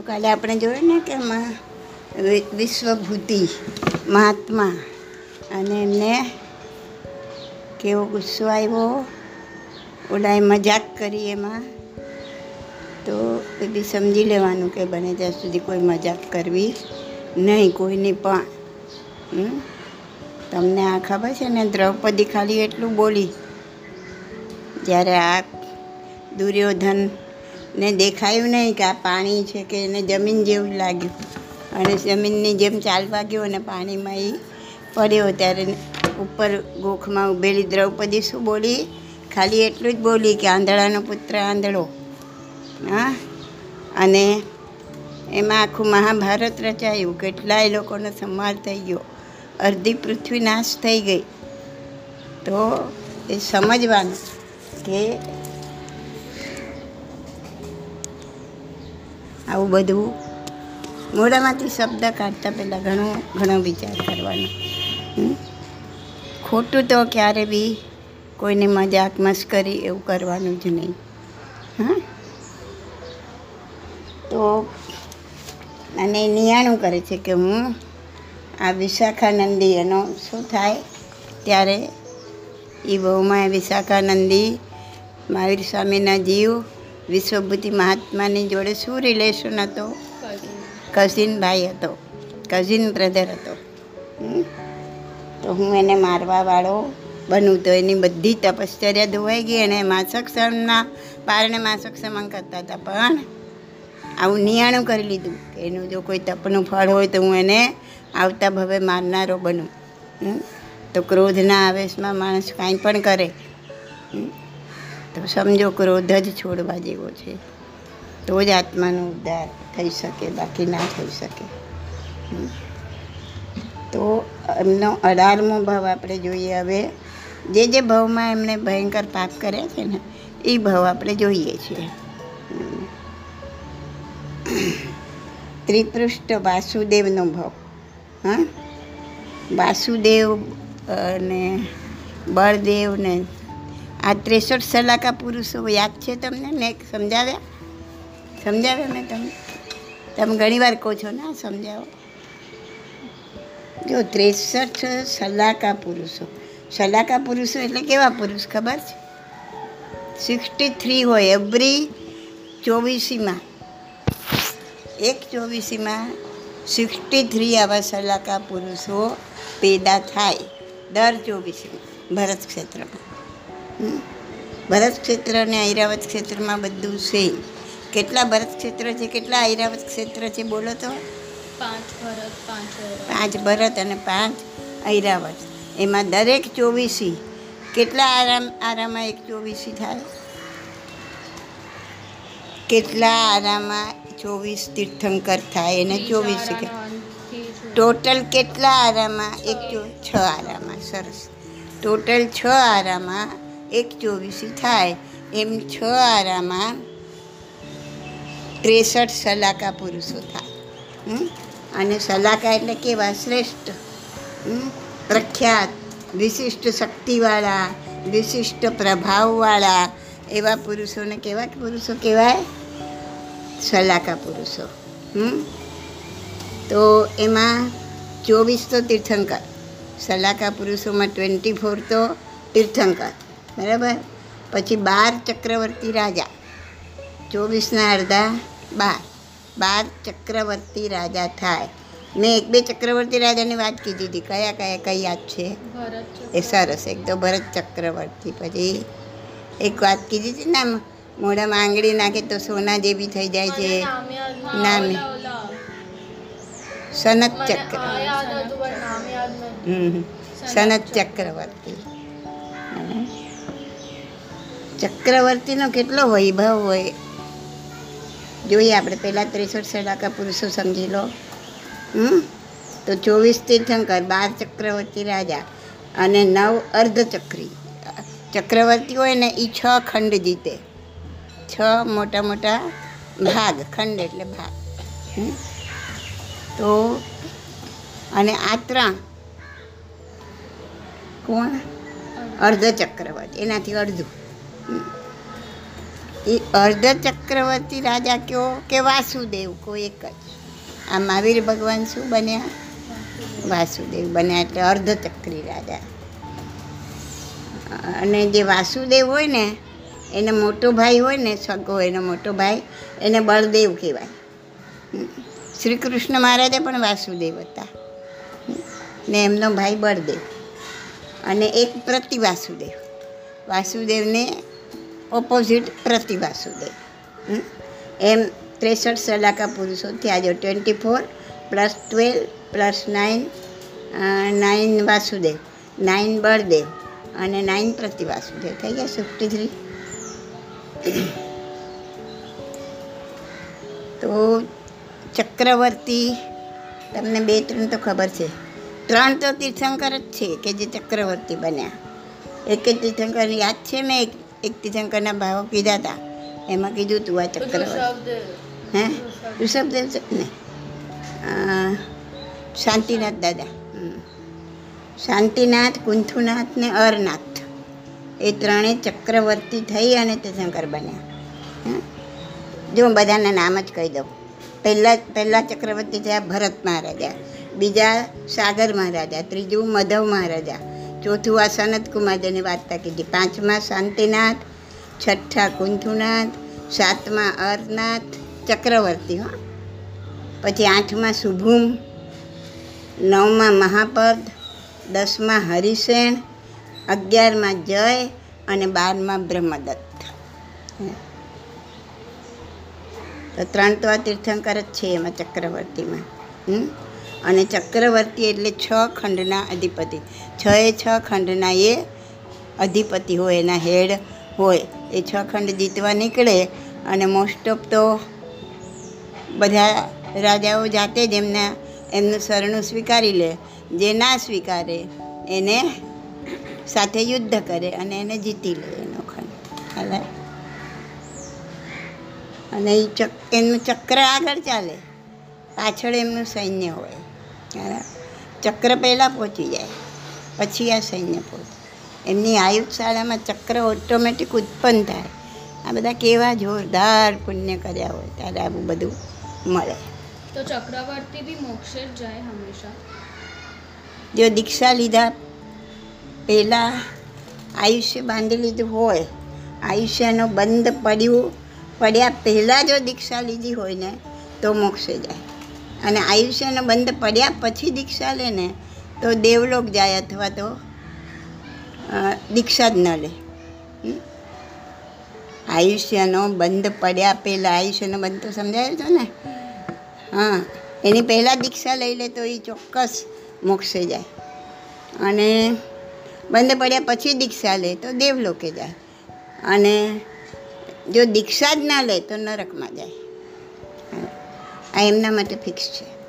તો કાલે આપણે જોયું ને કે એમાં વિશ્વભૂતિ, મહાત્મા અને એમને કેવો ગુસ્સો આવ્યો ઓલાએ મજાક કરી એમાં તો એ બી સમજી લેવાનું કે બને ત્યાં સુધી કોઈ મજાક કરવી નહીં, કોઈની પણ? તમને આ ખબર છે ને, દ્રૌપદી ખાલી એટલું બોલી, જ્યારે આ દુર્યોધનને દેખાયું નહીં કે આ પાણી છે કે એને જમીન જેવું લાગ્યું. અને જમીનની જેમ ચાલવા ગયો અને પાણીમાં એ પડ્યો ત્યારે ઉપર ગોખમાં ઉભેલી દ્રૌપદી શું બોલી? ખાલી એટલું જ બોલી કે આંધળાનો પુત્ર આંધળો. હા? અને એમાં આખું મહાભારત રચાયું. કેટલાય લોકોનો સંહાર થઈ ગયો. અડધી પૃથ્વી નાશ થઈ ગઈ. તો એ સમજવાનું કે આવું બધું મોઢામાંથી શબ્દ કાઢતા પહેલાં ઘણો ઘણો વિચાર કરવાનો? ખોટું તો ક્યારે બી કોઈને મજાક મસ્કરી એવું કરવાનું જ નહીં. હા? તો અને નિયાણું કરે છે કે હું આ વિશાખાનંદી એનો શું થાય? ત્યારે એ બહુમાં વિશાખાનંદી મહાવીર સ્વામીના જીવ વિશ્વભૂતિ મહાત્માની જોડે શું રિલેશન હતો? કઝિન ભાઈ હતો. કઝિન બ્રધર હતો. તો હું એને મારવાવાળો બનું તો એની બધી તપશ્ચર્યા ધોવાઈ ગઈ અને માસક સમના પારણે માસક સમાન કરતા હતા. પણ આવું નિયાણું કરી લીધું કે એનું જો કોઈ તપનું ફળ હોય તો હું એને આવતા ભવે મારનારો બનું? તો ક્રોધના આવેશમાં માણસ કાંઈ પણ કરે? તો સમજો ક્રોધ જ છોડવા જેવો છે. તો જ આત્માનો ઉદ્ધાર થઈ શકે, બાકી ના થઈ શકે? તો એમનો અઢારમો ભાવ આપણે જોઈએ હવે. જે જે ભાવમાં એમણે ભયંકર પાપ કર્યા છે ને, એ ભાવ આપણે જોઈએ છીએ. ત્રિપૃષ્ઠ વાસુદેવનો ભાવ. હા? વાસુદેવ અને બળદેવ ને આ ત્રેસઠ સલાકા પુરુષો યાદ છે તમને? મેં સમજાવ્યા? સમજાવ્યા મેં તમને? તમે ઘણીવાર કહો છો ને સમજાવો. જો, ત્રેસઠ સલાકા પુરુષો. સલાકા પુરુષો એટલે કેવા પુરુષ ખબર છે? સિક્સટી થ્રી હોય એવરી ચોવીસીમાં. એક ચોવીસીમાં સિક્સટી થ્રી આવા સલાકા પુરુષો પેદા થાય દર ચોવીસીમાં, ભરત ક્ષેત્રમાં. ભરત ક્ષેત્ર અને ઐરાવત ક્ષેત્રમાં બધું છે. કેટલા ભરત ક્ષેત્ર છે કેટલા ઐરાવત ક્ષેત્ર છે બોલો તો? પાંચ ભરત પાંચ પાંચ ભરત અને પાંચ ઐરાવત એમાં દરેક ચોવીસી કેટલા આરામ આરામાં એક ચોવીસી થાય? કેટલા આરામાં ચોવીસ તીર્થંકર થાય એને ચોવીસી ટોટલ કેટલા આરામાં એક ચો છ આરામાં સરસ. ટોટલ છ આરામાં એક ચોવીસી થાય. એમ છ આરામાં ત્રેસઠ સલાકા પુરુષો થાય? અને સલાકા એટલે કેવા? શ્રેષ્ઠ? પ્રખ્યાત, વિશિષ્ટ શક્તિવાળા, વિશિષ્ટ પ્રભાવવાળા એવા પુરુષોને કેવા પુરુષો કહેવાય? સલાકા પુરુષો. તો એમાં ચોવીસ તો તીર્થંકર. સલાકા પુરુષોમાં ટ્વેન્ટી ફોર તો તીર્થંકર. બરાબર? પછી બાર ચક્રવર્તી રાજા ચોવીસના અડધા બાર. બાર ચક્રવર્તી રાજા થાય. મેં એક બે ચક્રવર્તી રાજાની વાત કીધી હતી. કયા કયા કઈ યાદ છે? એ સરસ એક તો ભરત ચક્રવર્તી પછી એક વાત કીધી હતી ને મોઢામાં આંગળી નાખે તો સોના જેવી થઈ જાય છે. નામે. સનત ચક્ર. હમ. સનત ચક્રવર્તી. ચક્રવર્તીનો કેટલો વૈભવ હોય. જોઈએ આપણે પહેલાં ત્રેસઠ સડાકા પુરુષો સમજી લો. હમ? તો ચોવીસ તીર્થંકર, બાર ચક્રવર્તી રાજા અને નવ અર્ધચક્રી. ચક્રવર્તી હોય ને એ છ ખંડ જીતે. છ મોટા મોટા ભાગ, ખંડ એટલે ભાગ. તો અને આ ત્રણ કોણ? અર્ધ ચક્રવર્તી એનાથી અડધું. એ અર્ધ ચક્રવર્તી રાજા કયો કે વાસુદેવ કોઈ એક જ? આ મહાવીર ભગવાન શું બન્યા? વાસુદેવ બન્યા એટલે અર્ધચક્રી રાજા. અને જે વાસુદેવ હોય ને, એને મોટો ભાઈ હોય ને સગો એનો મોટો ભાઈ, એને બળદેવ કહેવાય. શ્રી કૃષ્ણ મહારાજે પણ વાસુદેવ હતા. ને એમનો ભાઈ બળદેવ. અને એક પ્રતિ વાસુદેવ. વાસુદેવને ઓપોઝિટ પ્રતિભા સુદે. એમ ત્રેસઠ સલાકા પુરુષો થયા જો twenty four plus twelve plus nine nine Vasudev, nine Baldev અને નાઇન પ્રતિ વાસુદેવ થઈ ગયા ફિફ્ટી થ્રી તો ચક્રવર્તી, તમને બે ત્રણ તો ખબર છે. ત્રણ તો તીર્થંકર જ છે કે જે ચક્રવર્તી બન્યા. એક જ તીર્થંકર યાદ છે મેં એક? એક તીર્થંકરના ભાવો કીધા હતા એમાં કીધું તું આ ચક્રવર્તી હે? ઋષભ. ઋષભદેવ ને શાંતિનાથ દાદા. શાંતિનાથ કુંથુનાથ ને અરનાથ. એ ત્રણેય ચક્રવર્તી થઈ અને તે શંકર બન્યા. જો હું બધાના નામ જ કહી દઉં. પહેલા પહેલા ચક્રવર્તી થયા ભરત મહારાજા. બીજા સાગર મહારાજા. ત્રીજું મધવ મહારાજા. ચોથું આ સનત કુમાર જેની વાર્તા કીધી. પાંચમા શાંતિનાથ, છઠ્ઠા કુંથુનાથ, સાતમા અરનાથ, ચક્રવર્તી, હો. પછી આઠમાં શુભુમ, નવમાં મહાપદ, દસમાં હરિસેન, અગિયારમાં જય અને બારમાં બ્રહ્મદત્ત. તો ત્રણ તો આ તીર્થંકર જ છે એમાં ચક્રવર્તીમાં. હમ? અને ચક્રવર્તી એટલે છ ખંડના અધિપતિ. છ એ છ ખંડના એ અધિપતિ હોય, એના હેડ હોય. એ છ ખંડ જીતવા નીકળે અને મોસ્ટ ઓફ તો બધા રાજાઓ જાતે જ એમના, એમનું શરણું સ્વીકારી લે. જે ના સ્વીકારે, એને સાથે યુદ્ધ કરે અને એને જીતી લે એનો ખંડ. ખ્યાલ અને એ ચક, એમનું ચક્ર આગળ ચાલે. પાછળ એમનું સૈન્ય હોય? ચક્ર પહેલાં પહોંચી જાય. પછી આ સૈન્ય પહોંચે. એમની આયુષશાળામાં ચક્ર ઓટોમેટિક ઉત્પન્ન થાય. આ બધા કેવા જોરદાર પુણ્ય કર્યા હોય ત્યારે આવું બધું મળે. તો ચક્રવર્તી બી મોક્ષે જ જાય હંમેશા? જો દીક્ષા લીધા પહેલાં આયુષ્ય બાંધી લીધું હોય આયુષ્યનો બંધ પડ્યું પડ્યા પહેલાં જો દીક્ષા લીધી હોય ને તો મોક્ષે જાય. અને આયુષ્યનો બંધ પડ્યા પછી દીક્ષા લે ને, તો દેવલોક જાય અથવા તો દીક્ષા જ ન લે. આયુષ્યનો બંધ પડ્યા પહેલાં, આયુષ્યનો બંધ તો સમજાયો છો ને? હા, એની પહેલાં દીક્ષા લઈ લે તો એ ચોક્કસ મોક્ષે જાય. અને બંધ પડ્યા પછી દીક્ષા લે તો દેવલોકે જાય. અને જો દીક્ષા જ ના લે તો નરકમાં જાય. આ એમના માટે ફિક્સ છે.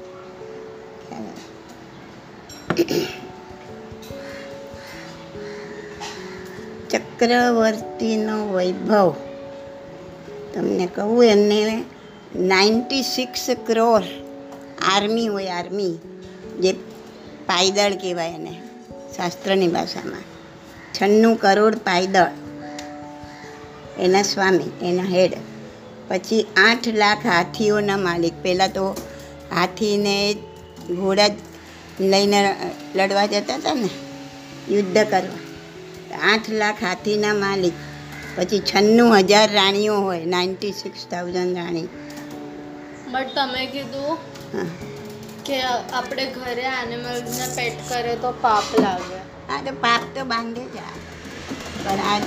ચક્રવર્તીનો વૈભવ. તમને કહું એમને નાઇન્ટી સિક્સ ક્રોર આર્મી હોય આર્મી જે પાયદળ કહેવાય એને, શાસ્ત્રની ભાષામાં. છન્નું કરોડ પાયદળ. એના સ્વામી, એના હેડ પછી આઠ લાખ હાથીઓના માલિક. પહેલાં તો હાથીને ઘોડા લઈને લડવા જતા હતા ને યુદ્ધ કરવા. આઠ લાખ હાથીના માલિક. પછી છન્નું હજાર રાણીઓ હોય નાઇન્ટી સિક્સ થાઉઝન્ડ રાણી. બટ તમે કીધું કે આપણે ઘરે એનિમલ્સને પેટ કરે તો પાપ લાગે. હા તો પાપ તો બાંધે જ. પણ આ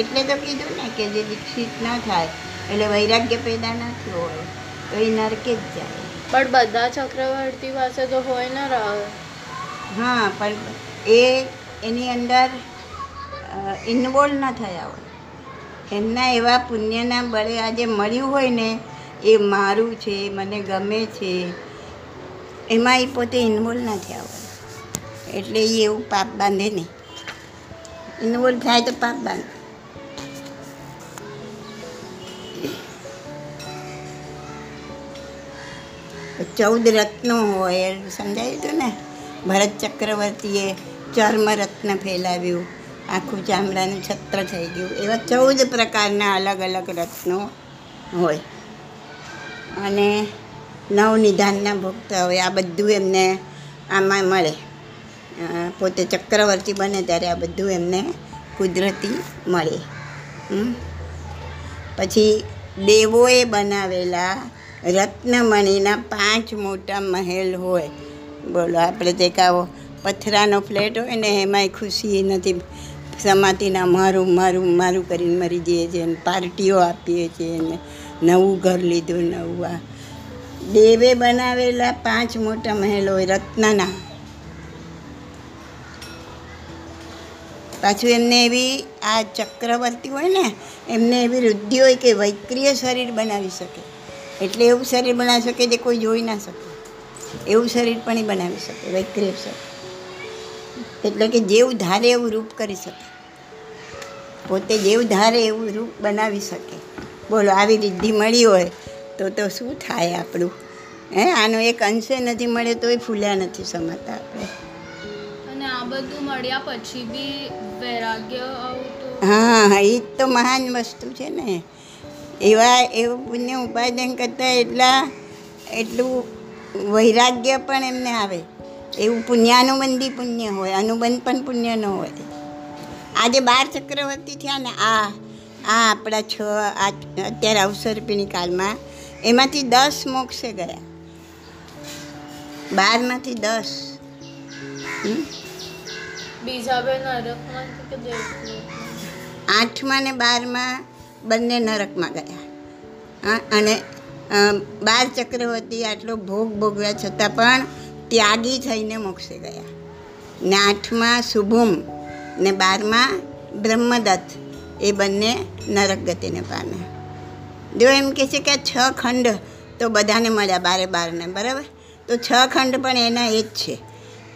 એટલે તો કીધું ને કે જે દીક્ષિત ન થાય એટલે વૈરાગ્ય પેદા નથી હોય તો એ નરકે જ જાય. પણ બધા ચક્રવર્તી પાસે તો હોય ને રાહ હા પણ એ એની અંદર ઇન્વોલ્વ ન થયા હોય. એમના એવા પુણ્યના બળે આજે મળ્યું હોય ને એ મારું છે મને ગમે છે એમાં એ પોતે ઇન્વોલ્વ ના થયા હોય. એટલે એ એવું પાપ બાંધે નહીં. ઇન્વોલ્વ થાય તો પાપ બાંધે. ચૌદ રત્નો હોય સમજાયું હતું ને? ભરત ચક્રવર્તીએ ચર્મ રત્ન ફેલાવ્યું. આખું ચામડાનું છત્ર થઈ ગયું. એવા ચૌદ પ્રકારના અલગ અલગ રત્નો હોય. અને નવ નિધાનના ભોગતા હોય આ બધું એમને આમાં મળે. પોતે ચક્રવર્તી બને ત્યારે આ બધું એમને કુદરતી મળે. પછી દેવોએ બનાવેલા રત્નમણીના પાંચ મોટા મહેલ હોય. બોલો, આપણે જે કાવો પથરાનો ફ્લેટ હોય ને, એમાંય ખુશી નથી. સમાતીના મારું મારું મારું કરીને મરી જઈએ છીએ ને, પાર્ટીઓ આપીએ છીએ ને, નવું ઘર લીધું, નવું આ. દેવે બનાવેલા પાંચ મોટા મહેલ હોય રત્નના. પાછું એમને એવી આ ચક્રવર્તી હોય ને, એમને એવી વૃદ્ધિ હોય કે વૈક્રિય શરીર બનાવી શકે. એટલે એવું શરીર બનાવી શકે જે કોઈ જોઈ ના શકે. એવું શરીર પણ એ બનાવી શકે વૈક્રિય શરીર. એટલે કે જેવું ધારે એવું રૂપ કરી શકે. પોતે જેવું ધારે એવું રૂપ બનાવી શકે. બોલો આવી રીદ્ધિ મળી હોય તો તો શું થાય આપણું? હે આનો એક અંશે નથી મળે તો એ ફૂલ્યા નથી સમાતા આપણે. અને આ બધું મળ્યા પછી બી વૈરાગ્ય હા એ જ તો મહાન વસ્તુ છે ને. એવા એવું પુણ્ય ઉપાર્જન કરતાં એટલા એટલું વૈરાગ્ય પણ એમને આવે. એવું પુણ્યાનુબંધી પુણ્ય હોય અનુબંધ પણ પુણ્ય ન હોય. આજે બાર ચક્રવર્તી થયા ને આ આ આપણા છ અત્યારે અવસરપીણી કાળમાં એમાંથી દસ મોક્ષે ગયા. બારમાંથી દસ. બીજા બે? આઠમાં ને બારમાં બંને નરકમાં ગયા. હા, અને બાર ચક્રવર્તી આટલો ભોગ ભોગવ્યા છતાં પણ ત્યાગી થઈને મોક્ષે ગયા. ને આઠમાં શુભમ ને બારમાં બ્રહ્મદત્ત એ બંને નરક ગતિને પામે જો એમ કહે છે કે છ ખંડ તો બધાને મળ્યા બારે બારને, બરાબર? તો છ ખંડ પણ એના એ જ છે.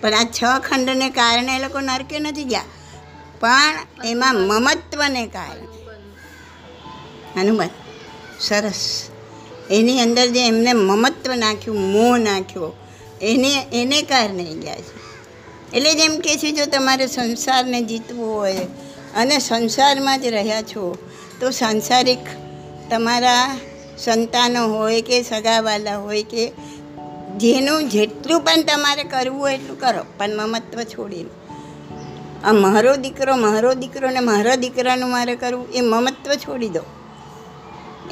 પણ આ છ ખંડને કારણે એ લોકો નરકે નથી ગયા. પણ એમાં મમત્વને કારણે હનુમાન. સરસ. એની અંદર જે એમને મમત્વ નાખ્યું, મોહ નાખ્યો, એને એને કારણે ગયા છે. એટલે જેમ કે છે, જો તમારે સંસારને જીતવું હોય અને સંસારમાં જ રહ્યા છો, તો સાંસારિક તમારા સંતાનો હોય કે સગાવાલા હોય કે જેનું જેટલું પણ તમારે કરવું હોય એટલું કરો, પણ મમત્વ છોડીને આ મારો દીકરો મારો દીકરો ને મારા દીકરાનું મારે કરવું, એ મમત્વ છોડી દો.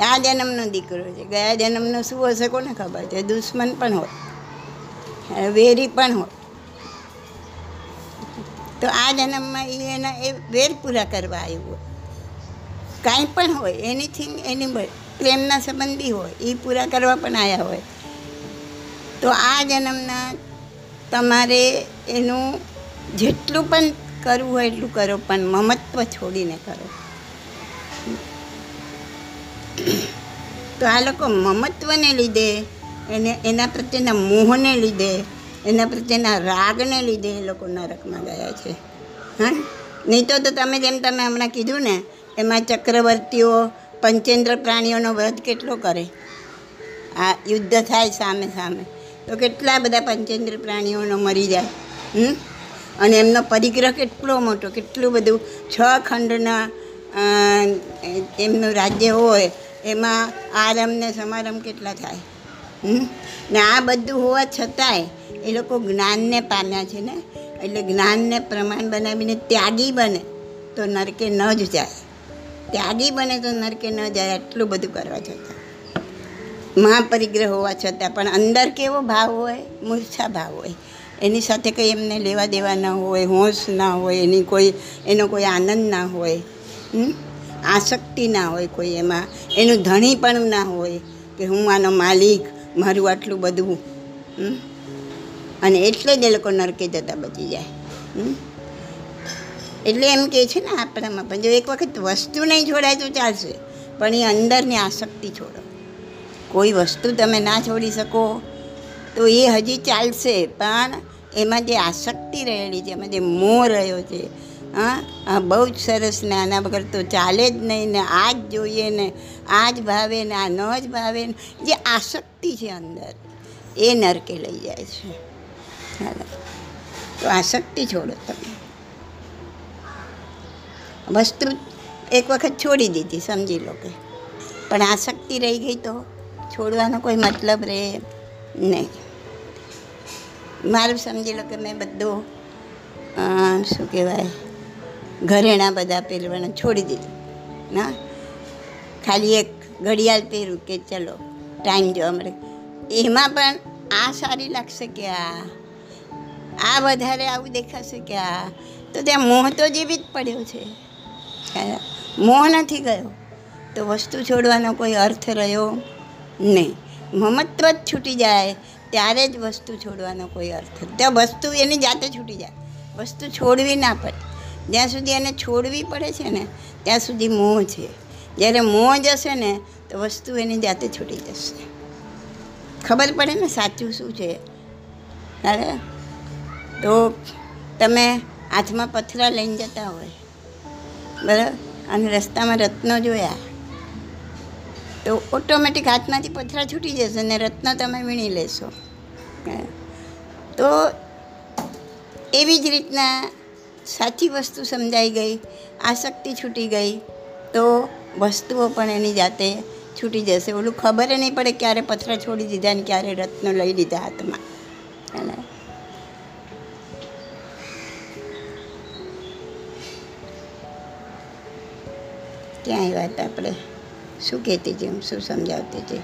આ જન્મનો દીકરો છે. ગયા જન્મનો શું હશે કોને ખબર છે? દુશ્મન પણ હોય. વેરી પણ હોય. તો આ જન્મમાં એ એના એ વેર પૂરા કરવા આવ્યું હોય. કાંઈ પણ હોય એનીથિંગ એની પ્રેમના સંબંધી હોય એ પૂરા કરવા પણ આવ્યા હોય. તો આ જન્મના તમારે એનું જેટલું પણ કરવું હોય એટલું કરો, પણ મમત્વ છોડીને કરો. તો આ લોકો મમત્વને લીધે એને એના પ્રત્યેના મોહને લીધે, એના પ્રત્યેના રાગને લીધે એ લોકો નરકમાં ગયા છે. હા? નહીં તો તો તમે જેમ તમે હમણાં કીધું ને, એમાં ચક્રવર્તીઓ, પંચેન્દ્ર પ્રાણીઓનો વધ કેટલો કરે? આ યુદ્ધ થાય સામે સામે. તો કેટલા બધા પંચેન્દ્ર પ્રાણીઓનો મરી જાય, હમ? અને એમનો પરિગ્રહ કેટલો મોટો, કેટલું બધું છ ખંડના એમનું રાજ્ય હોય એમાં આરમ ને સમારમ કેટલા થાય? ને આ બધું હોવા છતાંય એ લોકો જ્ઞાનને પામ્યા છે ને? એટલે જ્ઞાનને પ્રમાણ બનાવીને ત્યાગી બને તો નરકે ન જ જાય. ત્યાગી બને તો નરકે ન જાય આટલું બધું કરવા છતાં. મહાપરિગ્રહ હોવા છતાં પણ અંદર કેવો ભાવ હોય? મૂર્છા ભાવ હોય. એની સાથે કંઈ એમને લેવા દેવા ના હોય, હોશ ના હોય, એની કોઈ, એનો કોઈ આનંદ ના હોય. હમ? આસક્તિ ના હોય કોઈ એમાં. એનું ધણીપણું ના હોય કે હું આનો માલિક, મારું આટલું બધું? અને એટલે જ એ લોકો નરકે જતા બચી જાય? એટલે એમ કહે છે ને આપણામાં, પણ જો એક વખત વસ્તુ નહીં છોડાય તો ચાલશે. પણ એ અંદરની આસક્તિ છોડો. કોઈ વસ્તુ તમે ના છોડી શકો તો એ હજી ચાલશે, પણ એમાં જે આસક્તિ રહેલી છે, એમાં જે મોહ રહ્યો છે હા? બહુ જ સરસ ને આના વગર તો ચાલે જ નહીં ને આ જ જોઈએ ને આ જ ભાવે ને આ ન જ ભાવે ને. જે આસક્તિ છે અંદર, એ નરકે લઈ જાય છે. હાલો તો આસક્તિ છોડો તમે. વસ્તુ એક વખત છોડી દીધી, સમજી લો કે. પણ આસક્તિ રહી ગઈ તો છોડવાનો કોઈ મતલબ રહે નહીં. મારું સમજી લો કે મેં બધું શું કહેવાય ઘરેણાં બધા પહેરવાના છોડી દીધું. ના? ખાલી એક ઘડિયાળ પહેરું કે ચલો ટાઈમ જોવા મળે એમાં પણ આ સારી લાગશે કે આ આ વધારે આવું દેખાશે કે આ. તો ત્યાં મોહ તો જેવી જ પડ્યો છે. મોહ નથી ગયો. તો વસ્તુ છોડવાનો કોઈ અર્થ રહ્યો નહીં. મમત્વ જ છૂટી જાય, ત્યારે જ વસ્તુ છોડવાનો કોઈ અર્થ. ત્યાં વસ્તુ એની જાતે છૂટી જાય. વસ્તુ છોડવી ના પડે. જ્યાં સુધી એને છોડવી પડે છે ને, ત્યાં સુધી મોહ છે. જ્યારે મોહ જશે ને, તો વસ્તુ એની જાતે છૂટી જશે. ખબર પડે ને સાચું શું છે? અરે, તો તમે હાથમાં પથરા લઈને જતા હોય, બરાબર? અને રસ્તામાં રત્નો જોયા, તો ઓટોમેટિક હાથમાંથી પથરા છૂટી જશે ને રત્નો તમે વીણી લેશો. તો એવી જ રીતના સાચી વસ્તુ સમજાઈ ગઈ, આસક્તિ છૂટી ગઈ, તો વસ્તુઓ પણ એની જાતે છૂટી જશે. ઓલું ખબર નહીં પડે ક્યારે પથરા છોડી દીધા ને ક્યારે રત્નો લઈ લીધા હાથમાં. અને ક્યાંય વાત આપણે શું કહેતી હતી હું શું સમજાવતી હતી?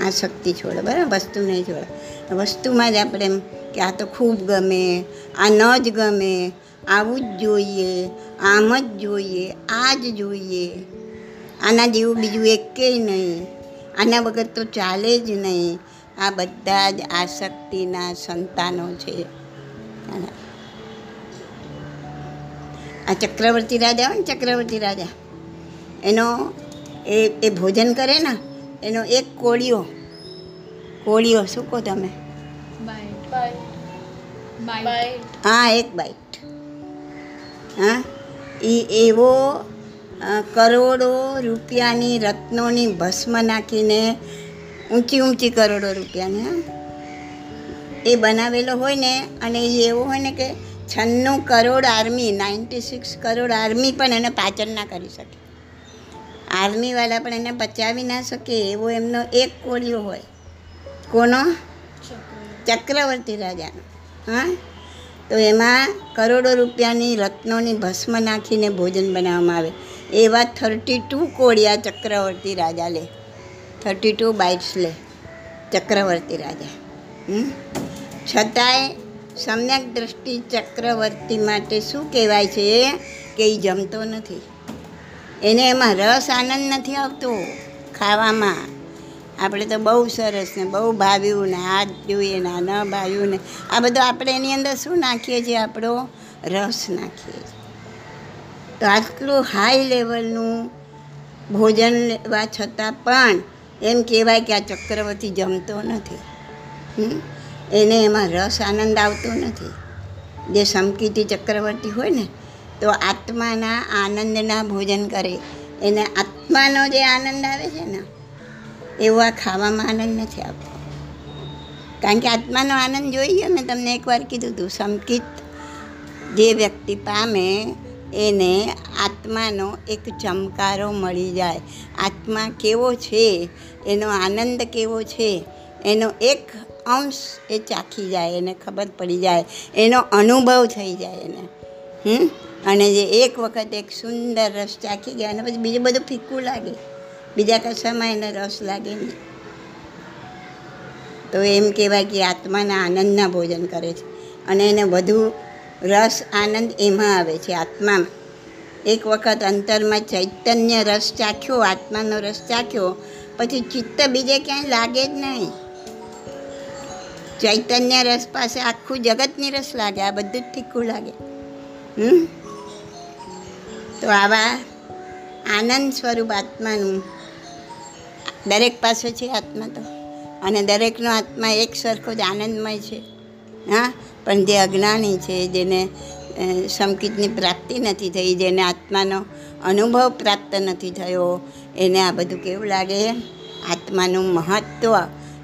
આ આસક્તિ છોડે, બરાબર, વસ્તુ નહીં છોડે. વસ્તુમાં જ આપણે એમ કે આ તો ખૂબ ગમે, આ ન જ ગમે, આવું જ જોઈએ, આમ જ જોઈએ, આ જ જોઈએ. આના જેવું બીજું એકેય નહીં. આના વગર તો ચાલે જ નહીં. આ બધા જ આસક્તિના સંતાનો છે. આ ચક્રવર્તી રાજા હોય ને ચક્રવર્તી રાજા, એનો એ એ ભોજન કરે ને, એનો એક કોળિયો કોળિયો શું કહો તમે? બાય. હા, એક બાઈટ હા? એ એવો કરોડો રૂપિયાની રત્નોની ભસ્મ નાખીને, ઊંચી ઊંચી કરોડો રૂપિયાની, હા? એ બનાવેલો હોય ને, અને એ એવો હોય ને કે છન્નું crore army, ninety six crore army પણ એને પાચન ના કરી શકે. આર્મીવાળા પણ એને બચાવી ના શકે, એવો એમનો એક કોળિયો હોય. કોનો? ચક્રવર્તી રાજાનો. હા? તો એમાં કરોડો રૂપિયાની રત્નોની ભસ્મ નાખીને ભોજન બનાવવામાં આવે. એવા થર્ટી ટુ કોળિયા ચક્રવર્તી રાજા લે. થર્ટી ટુ બાઇટ્સ લે ચક્રવર્તી રાજા? છતાંય સમ્યક દ્રષ્ટિ ચક્રવર્તી માટે શું કહેવાય છે? કે એ જમતો નથી. એને એમાં રસ આનંદ નથી આવતો ખાવામાં. આપણે તો બહુ સરસ ને બહુ ભાવ્યું ને આ જોઈએ ને આ ન ભાવ્યું ને આ બધું આપણે એની અંદર શું નાખીએ છીએ આપણો રસ નાખીએ છીએ. તો આટલું હાઈ લેવલનું ભોજન લેવા છતાં પણ એમ કહેવાય કે આ ચક્રવર્તી જમતો નથી? એને એમાં રસ આનંદ આવતો નથી. જે સમકીતી ચક્રવર્તી હોય ને, તો આત્માના આનંદના ભોજન કરે. એને આત્માનો જે આનંદ આવે છે ને એવો આ ખાવામાં આનંદ નથી આવતો. કારણ કે આત્માનો આનંદ જોઈએ મેં તમને એકવાર કીધું હતું સંકિત જે વ્યક્તિ પામે એને આત્માનો એક ચમકારો મળી જાય. આત્મા કેવો છે? એનો આનંદ કેવો છે? એનો એક અંશ એ ચાખી જાય, એને ખબર પડી જાય. એનો અનુભવ થઈ જાય એને. હમ? અને જે એક વખત એક સુંદર રસ ચાખી ગયા અને પછી બીજું બધું ફીક્કું લાગે. બીજા કશામાં એને રસ લાગે નહીં. તો એમ કહેવાય કે આત્માના આનંદના ભોજન કરે છે. અને એને વધુ રસ, આનંદ એમાં આવે છે આત્મામાં. એક વખત અંતરમાં ચૈતન્ય રસ ચાખ્યો, આત્માનો રસ ચાખ્યો, પછી ચિત્ત બીજે ક્યાંય લાગે જ નહીં. ચૈતન્ય રસ પાસે આખું જગતની રસ લાગે, આ બધું જ ફીક્કું લાગે. હમ? તો આવા આનંદ સ્વરૂપ આત્માનું દરેક પાસે છે આત્મા તો. અને દરેકનો આત્મા એક સરખો જ આનંદમય છે. હા? પણ જે અજ્ઞાની છે, જેને સમકિતની પ્રાપ્તિ નથી થઈ, જેને આત્માનો અનુભવ પ્રાપ્ત નથી થયો, એને આ બધું કેવું લાગે? આત્માનું મહત્ત્વ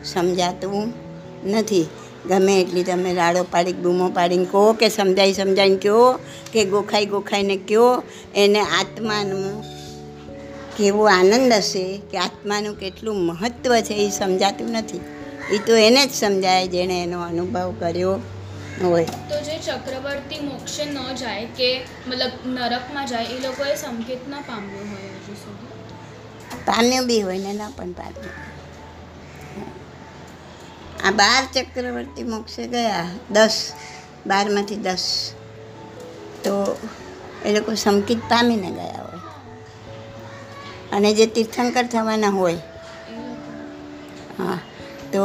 સમજાતું નથી. ગમે એટલી તમે રાડો પાડી બૂમો પાડીને કહો કે સમજાઈ સમજાઈને કહો કે ગોખાઈ ગોખાઈને કહો, એને આત્માનું કેવો આનંદ હશે કે આત્માનું કેટલું મહત્ત્વ છે એ સમજાતું નથી. એ તો એને જ સમજાય જેણે એનો અનુભવ કર્યો હોય. તો જે ચક્રવર્તી મોક્ષે ન જાય કે મતલબ નરકમાં જાય એ લોકોએ સંકેત ન પામ્યું હોય હજુ સુધી? પામ્યું બી હોય ને ના પણ પામ્યું. આ બાર ચક્રવર્તી મોક્ષે ગયા દસ બારમાંથી દસ. તો એ લોકો સંકેત પામીને ગયા અને જે તીર્થંકર થવાના હોય. હા, તો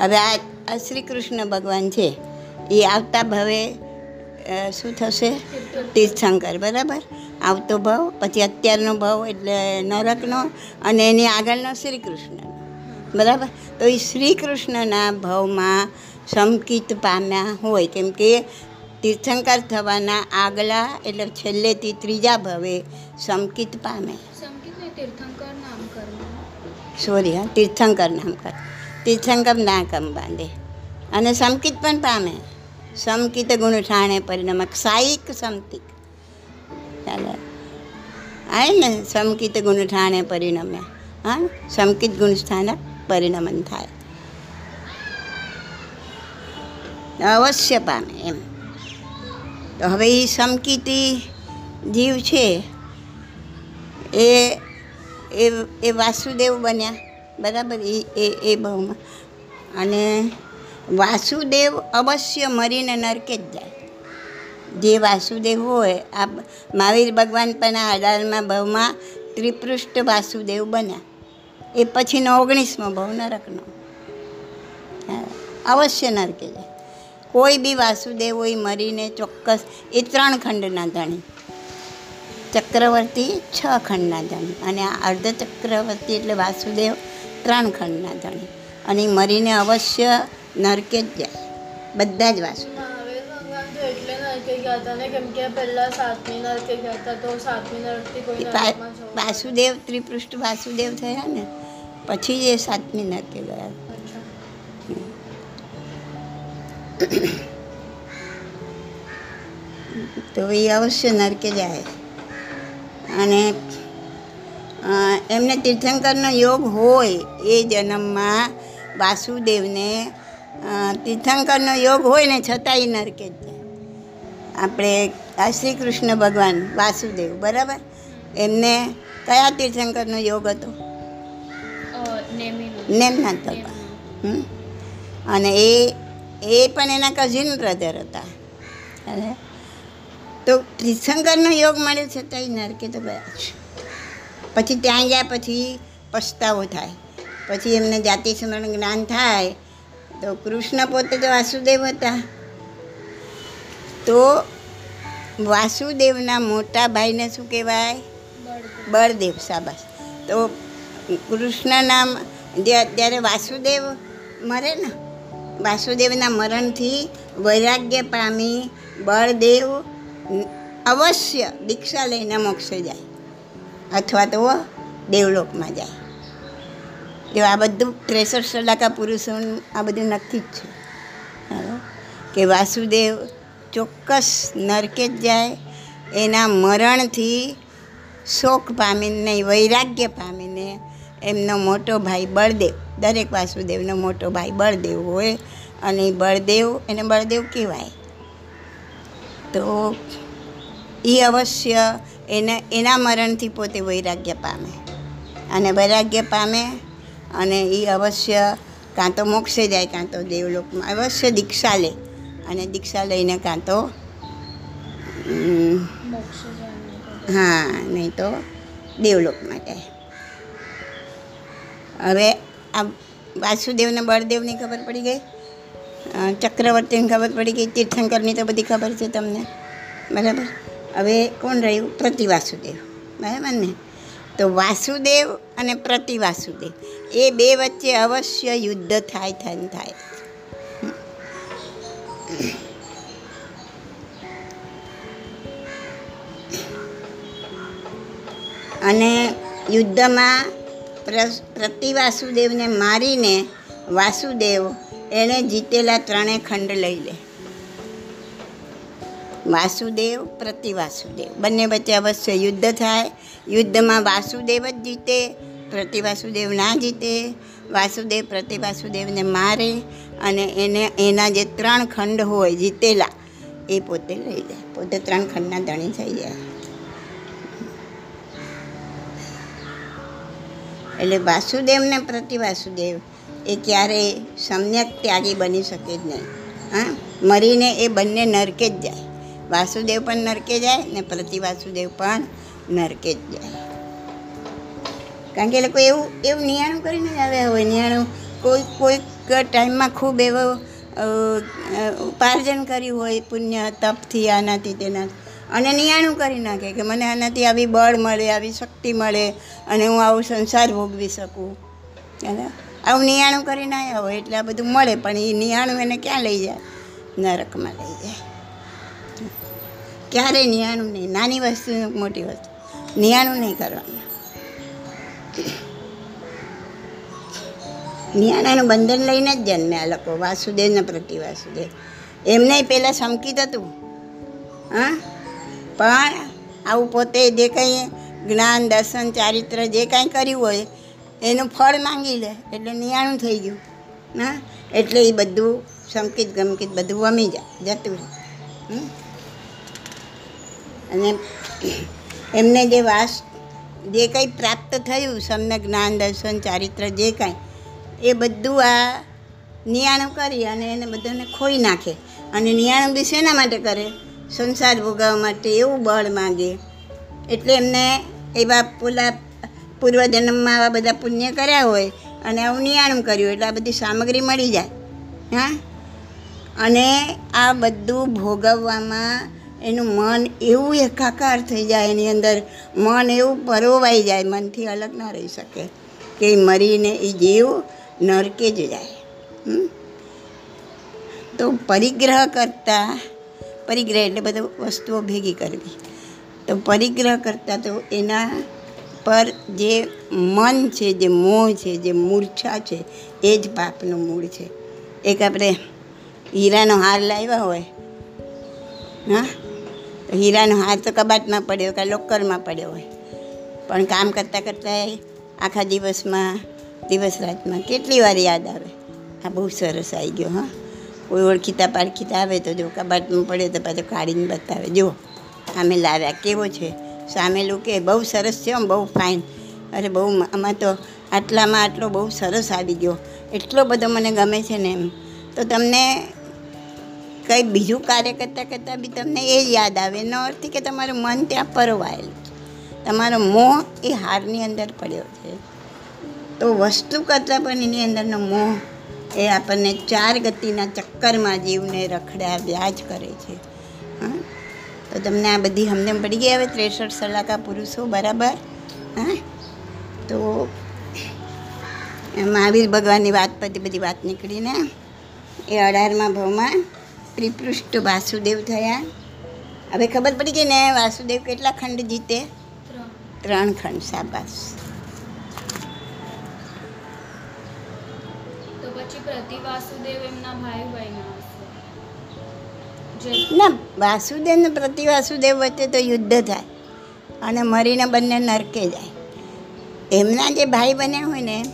હવે આ આ શ્રી કૃષ્ણ ભગવાન છે, એ આવતા ભવે શું થશે? તીર્થંકર, બરાબર? આવતો ભાવ, પછી અત્યારનો ભાવ એટલે નરકનો, અને એની આગળનો શ્રી કૃષ્ણનો બરાબર? તો એ શ્રી કૃષ્ણના ભાવમાં સમકિત પામ્યા હોય, કેમ કે તીર્થંકર થવાના આગલા, એટલે છેલ્લેથી ત્રીજા ભવે સમકિત પામે. સોરી, હા, તીર્થંકર નામ કર. તીર્થંકર ના કમ બાંધે. અને સમકિત પણ પામે. સમકિત ગુણ ઠાણે પરિણમક સાયિક સમતિક. ચાલે. આવે ને, સમકિત ગુણ ઠાણે પરિણમે. હા, સમકિત ગુણ સ્થાનક પરિણમન થાય. અવશ્ય પામે એમ. તો હવે એ સમકિતી જીવ છે, એ એ એ વાસુદેવ બન્યા. બરાબર? એ એ એ ભાવમાં અને વાસુદેવ અવશ્ય મરીને નરકે જ જાય. જે વાસુદેવ હોય, આ મહાવીર ભગવાન પણ આ અઢારમાં ભાવમાં ત્રિપૃષ્ઠ વાસુદેવ બન્યા. એ પછીનો ઓગણીસમો ભાવ નરકનો. અવશ્ય નરકે જાય. કોઈ બી વાસુદેવ હોય મરીને ચોક્કસ, એ ત્રણ ખંડના ધણી. ચક્રવર્તી છ ખંડના ધણી અને આ અર્ધ ચક્રવર્તી એટલે વાસુદેવ ત્રણ ખંડના ધણી. અને મરીને અવશ્ય નરકે જ જાય. બધા જ વાસુ વાસુદેવ ત્રિપૃષ્ઠ વાસુદેવ થયા ને પછી જ એ સાતમી નરકે ગયા. તો એ અવશ્ય નરકે જાય. અને એમને તીર્થંકરનો યોગ હોય એ જન્મમાં વાસુદેવને તીર્થંકરનો યોગ હોય ને છતાંય નરકે જ જાય. આપણે આ શ્રી કૃષ્ણ ભગવાન વાસુદેવ બરાબર? એમને કયા તીર્થંકરનો યોગ હતો? નેમનાથ ભગવાન? અને એ એ પણ એના કઝિન બ્રધર હતા. અરે તો ત્રિશંકરનો યોગ મળે છતાંય નરકે તો ગયા છે પછી ત્યાં ગયા પછી પછતાવો થાય. પછી એમને જાતિ સ્મરણ જ્ઞાન થાય. તો કૃષ્ણ પોતે તો વાસુદેવ હતા. તો વાસુદેવના મોટા ભાઈને શું કહેવાય? બળદેવ. સાબાસ તો કૃષ્ણના જે- અત્યારે વાસુદેવ મરે ને, વાસુદેવના મરણથી વૈરાગ્ય પામી બળદેવ અવશ્ય દીક્ષા લઈને મોક્ષે જાય. અથવા તો દેવલોકમાં જાય. જો આ બધું ત્રેસઠ ટકા પુરુષોનું આ બધું નક્કી જ છે? કે વાસુદેવ ચોક્કસ નરકે જ જાય. એના મરણથી શોક પામીને, વૈરાગ્ય પામીને એમનો મોટો ભાઈ બળદેવ, દરેક વાસુદેવનો મોટો ભાઈ બળદેવ હોય. અને બળદેવ, એને બળદેવ કહેવાય. તો એ અવશ્ય એને એના મરણથી પોતે વૈરાગ્ય પામે. અને વૈરાગ્ય પામે અને એ અવશ્ય કાં તો મોક્ષે જાય કાં તો દેવલોકમાં. અવશ્ય દીક્ષા લે અને દીક્ષા લઈને કાં તો હા નહીં તો દેવલોકમાં જાય. હવે આ વાસુદેવને બળદેવની ખબર પડી ગઈ? ચક્રવર્તીની ખબર પડી ગઈ તીર્થંકરની તો બધી ખબર છે તમને. બરાબર? હવે કોણ રહ્યું? પ્રતિ વાસુદેવ. બરાબર ને? તો વાસુદેવ અને પ્રતિ વાસુદેવ. એ બે વચ્ચે અવશ્ય યુદ્ધ થાય થાય થાય. અને યુદ્ધમાં પ્રતિવાસુદેવને પ્રતિ વાસુદેવને મારીને વાસુદેવ એણે જીતેલા ત્રણેય ખંડ લઈ લે. વાસુદેવ પ્રતિવાસુદેવ બંને વચ્ચે અવશ્ય યુદ્ધ થાય. યુદ્ધમાં વાસુદેવ જ જીતે પ્રતિવાસુદેવ ના જીતે. વાસુદેવ પ્રતિવાસુદેવને મારે અને એને, એના જે ત્રણ ખંડ હોય જીતેલા, એ પોતે લઈ જાય પોતે ત્રણ ખંડના ધણી થઈ જાય એટલે વાસુદેવને પ્રતિ પ્રતિવાસુદેવ એ ક્યારેય સમ્યક ત્યાગી બની શકે જ નહીં. હા? મરીને એ બંને નરકે જ જાય. વાસુદેવ પણ નરકે જાય ને પ્રતિવાસુદેવ પણ નરકે જ જાય. કારણ કે એ લોકો એવું એવું નિયાણું કરીને જ આવ્યા હોય. નિયાણું કોઈ, કોઈક ટાઈમમાં ખૂબ એવો ઉપાર્જન કર્યું હોય પુણ્ય, તપથી, આનાથી તેના અને નિયાણું કરી નાખે કે મને આનાથી આવી બળ મળે, આવી શક્તિ મળે અને હું આવું સંસાર ભોગવી શકું. બરાબર? આવું નિયાણું કરીને આવ્યા હોય એટલે આ બધું મળે, પણ એ નિયાણું એને ક્યાં લઈ જાય? નરકમાં લઈ જાય. ક્યારેય નિયાણું નહીં. નાની વસ્તુ મોટી વસ્તુ. નિયાણું નહીં કરવાનું. નિયાણાનું બંધન લઈને જ જન્મ્યા લોકો, વાસુદેવના પ્રતિ વાસુદેવ. એમને પહેલાં સમકિત હતું. હા? પણ આવું પોતે જે કંઈ જ્ઞાન, દર્શન, ચારિત્ર જે કાંઈ કર્યું હોય એનું ફળ માંગી લે, એટલે નિયાણું થઈ ગયું. ના એટલે એ બધું સમકિત ગમકિત બધું વમી જાય, જતું રહે. અને એમને જે વાસ, જે કંઈ પ્રાપ્ત થયું સમને જ્ઞાન, દર્શન, ચારિત્ર, જે કાંઈ, એ બધું આ નિયાણું કરી અને એને બધાને ખોઈ નાખે. અને નિયાણું બી શેના માટે કરે? સંસાર ભોગવવા માટે એવું બળ માગે. એટલે એમને એવા પેલા પૂર્વજન્મમાં આવા બધા પુણ્ય કર્યા હોય અને આવું નિયાણું કર્યું એટલે આ બધી સામગ્રી મળી જાય. હા? અને આ બધું ભોગવવામાં એનું મન એવું એકાકાર થઈ જાય એની અંદર, મન એવું પરોવાઈ જાય, મનથી અલગ ના રહી શકે કે મરીને એ જીવ નરકે જ જાય? તો પરિગ્રહ કરતાં, પરિગ્રહ એટલે બધું વસ્તુઓ ભેગી કરવી. તો પરિગ્રહ કરતાં તો એના પર જે મન છે, જે મોહ છે, જે મૂર્છા છે, એ જ પાપનું મૂળ છે. એક આપણે હીરાનો હાર લાવ્યા હોય, હા? હીરાનો હાર તો કબાટમાં પડ્યો કે લોકરમાં પડ્યો હોય. પણ કામ કરતાં કરતાં આખા દિવસમાં, દિવસ રાતમાં કેટલી વાર યાદ આવે? આ બહુ સરસ આવી ગયો, હા? કોઈ ઓળખીતા પાળખીતા આવે તો જો કબાટમાં પડે તો પાછો કાઢીને બતાવે. જો અમે લાવ્યા, કેવો છે? સામેલું કે બહુ સરસ છે બહુ ફાઇન અરે બહુ આમાં તો આટલામાં આટલો બહુ સરસ આવી ગયો. એટલો બધો મને ગમે છે ને એમ. તો તમને કંઈ બીજું કાર્ય કરતાં કરતાં બી તમને એ યાદ આવે. એનો અર્થ કે તમારું મન ત્યાં પરવાયેલું છે. તમારો મોહ એ હારની અંદર પડ્યો છે. તો વસ્તુ કરતાં પણ એની અંદરનો મોહ એ આપણને ચાર ગતિના ચક્કરમાં જીવને રખડ્યા, વ્યાજ કરે છે. તો તમને આ બધી સમજણ પડી ગઈ હવે ત્રેસઠ સલાકા પુરુષો, બરાબર? હા? તો મહાવીર ભગવાનની વાત પરથી બધી વાત નીકળીને એ અઢારમાં ભાવમાં પ્રિપૃષ્ઠ વાસુદેવ થયા. હવે ખબર પડી ગઈ ને વાસુદેવ કેટલા ખંડ જીતે? ત્રણ ખંડ સાબાસ તો પછી પ્રતિ વાસુદેવ એમના ભાઈ જે ના વાસુદેવ ને પ્રતિ વાસુદેવ વચ્ચે તો યુદ્ધ થાય અને મરીને બંને નરકે જાય. એમના જે ભાઈ બન્યા હોય ને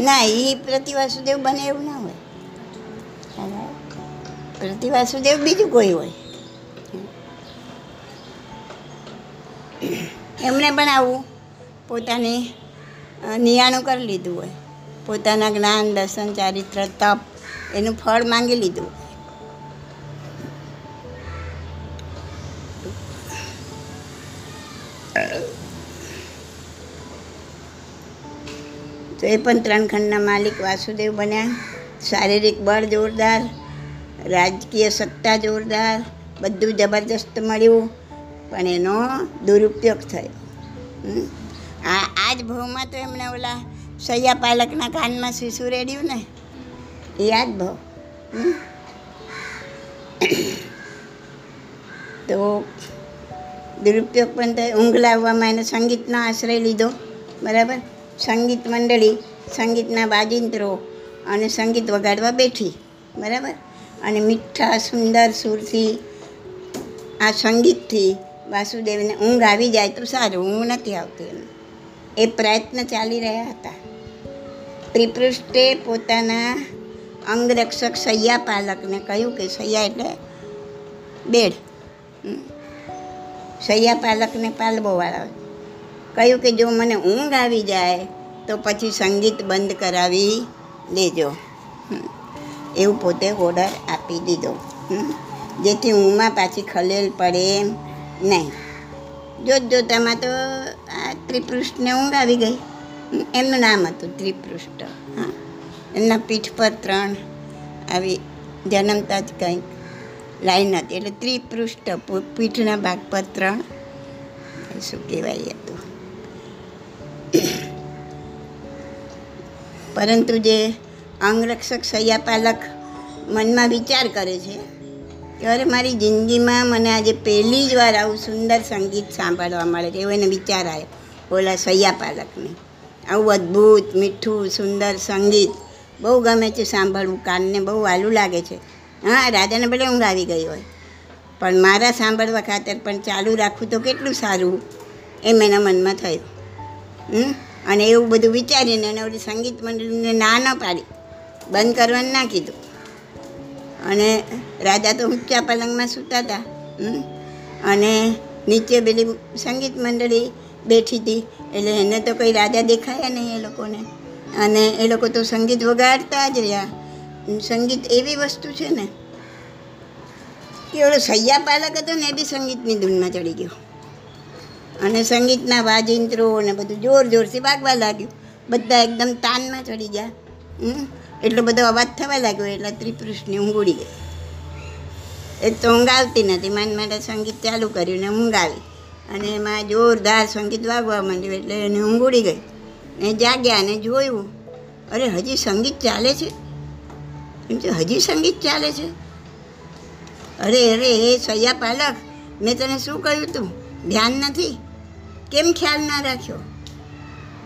ના એ પ્રતિ વાસુદેવ બને એવું ના હોય. પ્રતિવાસુદેવ પ્રતિ વાસુદેવ બીજું કોઈ હોય. એમણે પણ આવું પોતાની નિયાણું કરી લીધું હોય. પોતાના જ્ઞાન, દર્શન, ચારિત્ર, તપ, એનું ફળ માંગી લીધું. તો એ પણ ત્રણ ખંડના માલિક વાસુદેવ બન્યા. શારીરિક બળ જોરદાર, રાજકીય સત્તા જોરદાર, બધું જબરદસ્ત મળ્યું, પણ એનો દુરુપયોગ થયો. આ આ જ ભાવમાં તો એમણે ઓલા સૈયા પાલકના કાનમાં શીશુ રેડ્યું ને? યાદ ભો તો દુરુપયોગ પણ તો ઊંઘ લાવવામાં એને સંગીતનો આશ્રય લીધો. બરાબર? સંગીત મંડળી, સંગીતના વાજિંત્રો અને સંગીત વગાડવા બેઠી. બરાબર? અને મીઠા, સુંદર, સુરથી આ સંગીતથી વાસુદેવને ઊંઘ આવી જાય તો સારું. ઊંઘ નથી આવતી એમ. એ પ્રયત્ન ચાલી રહ્યા હતા ત્રિપૃષ્ઠે પોતાના અંગરક્ષક સૈયા પાલકને કહ્યું કે, સૈયા એટલે બેડ. સૈયા પાલકને પાલબોવાળા કહ્યું કે, જો મને ઊંઘ આવી જાય, તો પછી સંગીત બંધ કરાવી હમ. એવું પોતે ઓર્ડર આપી દીધો. જેથી ઊંઘમાં પાછી ખલેલ પડે નહીં જોત જોતામાં તો ત્રિપૃષ્ઠને ઊંઘ આવી ગઈ. એમનું નામ હતું ત્રિપૃષ્ઠ. હા. એમના પીઠ પર ત્રણ આવી જન્મતા જ કંઈક લાઈન હતી. એટલે ત્રિપૃષ્ઠ પીઠના ભાગ પર ત્રણ. શું કહેવાય હતું પરંતુ જે અંગરક્ષક સૈયાપાલક મનમાં વિચાર કરે છે કે અરે મારી જિંદગીમાં મને આજે પહેલી જ વાર આવું સુંદર સંગીત સાંભળવા મળે છે એવો એને વિચાર આવ્યો. ઓલા સૈયા પાલકને આવું અદ્ભુત, મીઠું, સુંદર સંગીત બહુ ગમે છે સાંભળવું, કાનને બહુ આલું લાગે છે. હા, રાજાને ભલે ઊંઘ આવી ગઈ હોય, પણ મારા સાંભળવા ખાતર પણ ચાલુ રાખવું તો કેટલું સારું એમ એના મનમાં થયું. હમ? અને એવું બધું વિચારીને એને ઓલી સંગીત મંડળીને ના ન પાડી. બંધ કરવાનું ના કીધું. અને રાજા તો ઊંચા પલંગમાં સૂતા હતા? અને નીચે પેલી સંગીત મંડળી બેઠી હતી. એટલે એને તો કંઈ રાજા દેખાયા નહીં એ લોકોને. અને એ લોકો તો સંગીત વગાડતા જ રહ્યા. સંગીત એવી વસ્તુ છે ને કે ઓલો સૈયા પાલક હતો ને એ બી સંગીતની ધૂનમાં ચડી ગયો. અને સંગીતના વાજિંત્રો ને બધું જોર જોરથી વાગવા લાગ્યું. બધા એકદમ તાનમાં ચડી ગયા? એટલો બધો અવાજ થવા લાગ્યો એટલે ત્રિપુરુષની ઊંઘ ઉડી ગઈ. એક તો ઊંઘ આવતી નથી. માન માટે સંગીત ચાલુ કર્યું ને ઊંઘ આવી. અને એમાં જોરદાર સંગીત વાગવા માંડ્યું એટલે એને ઊંઘ ઉડી ગઈ. ને જાગ્યા અને જોયું, અરે હજી સંગીત ચાલે છે? એમ કે, હજી સંગીત ચાલે છે? અરે અરે હે સૈયા પાલક, મેં તને શું કહ્યું તું? ધ્યાન નથી? કેમ ખ્યાલ ના રાખ્યો?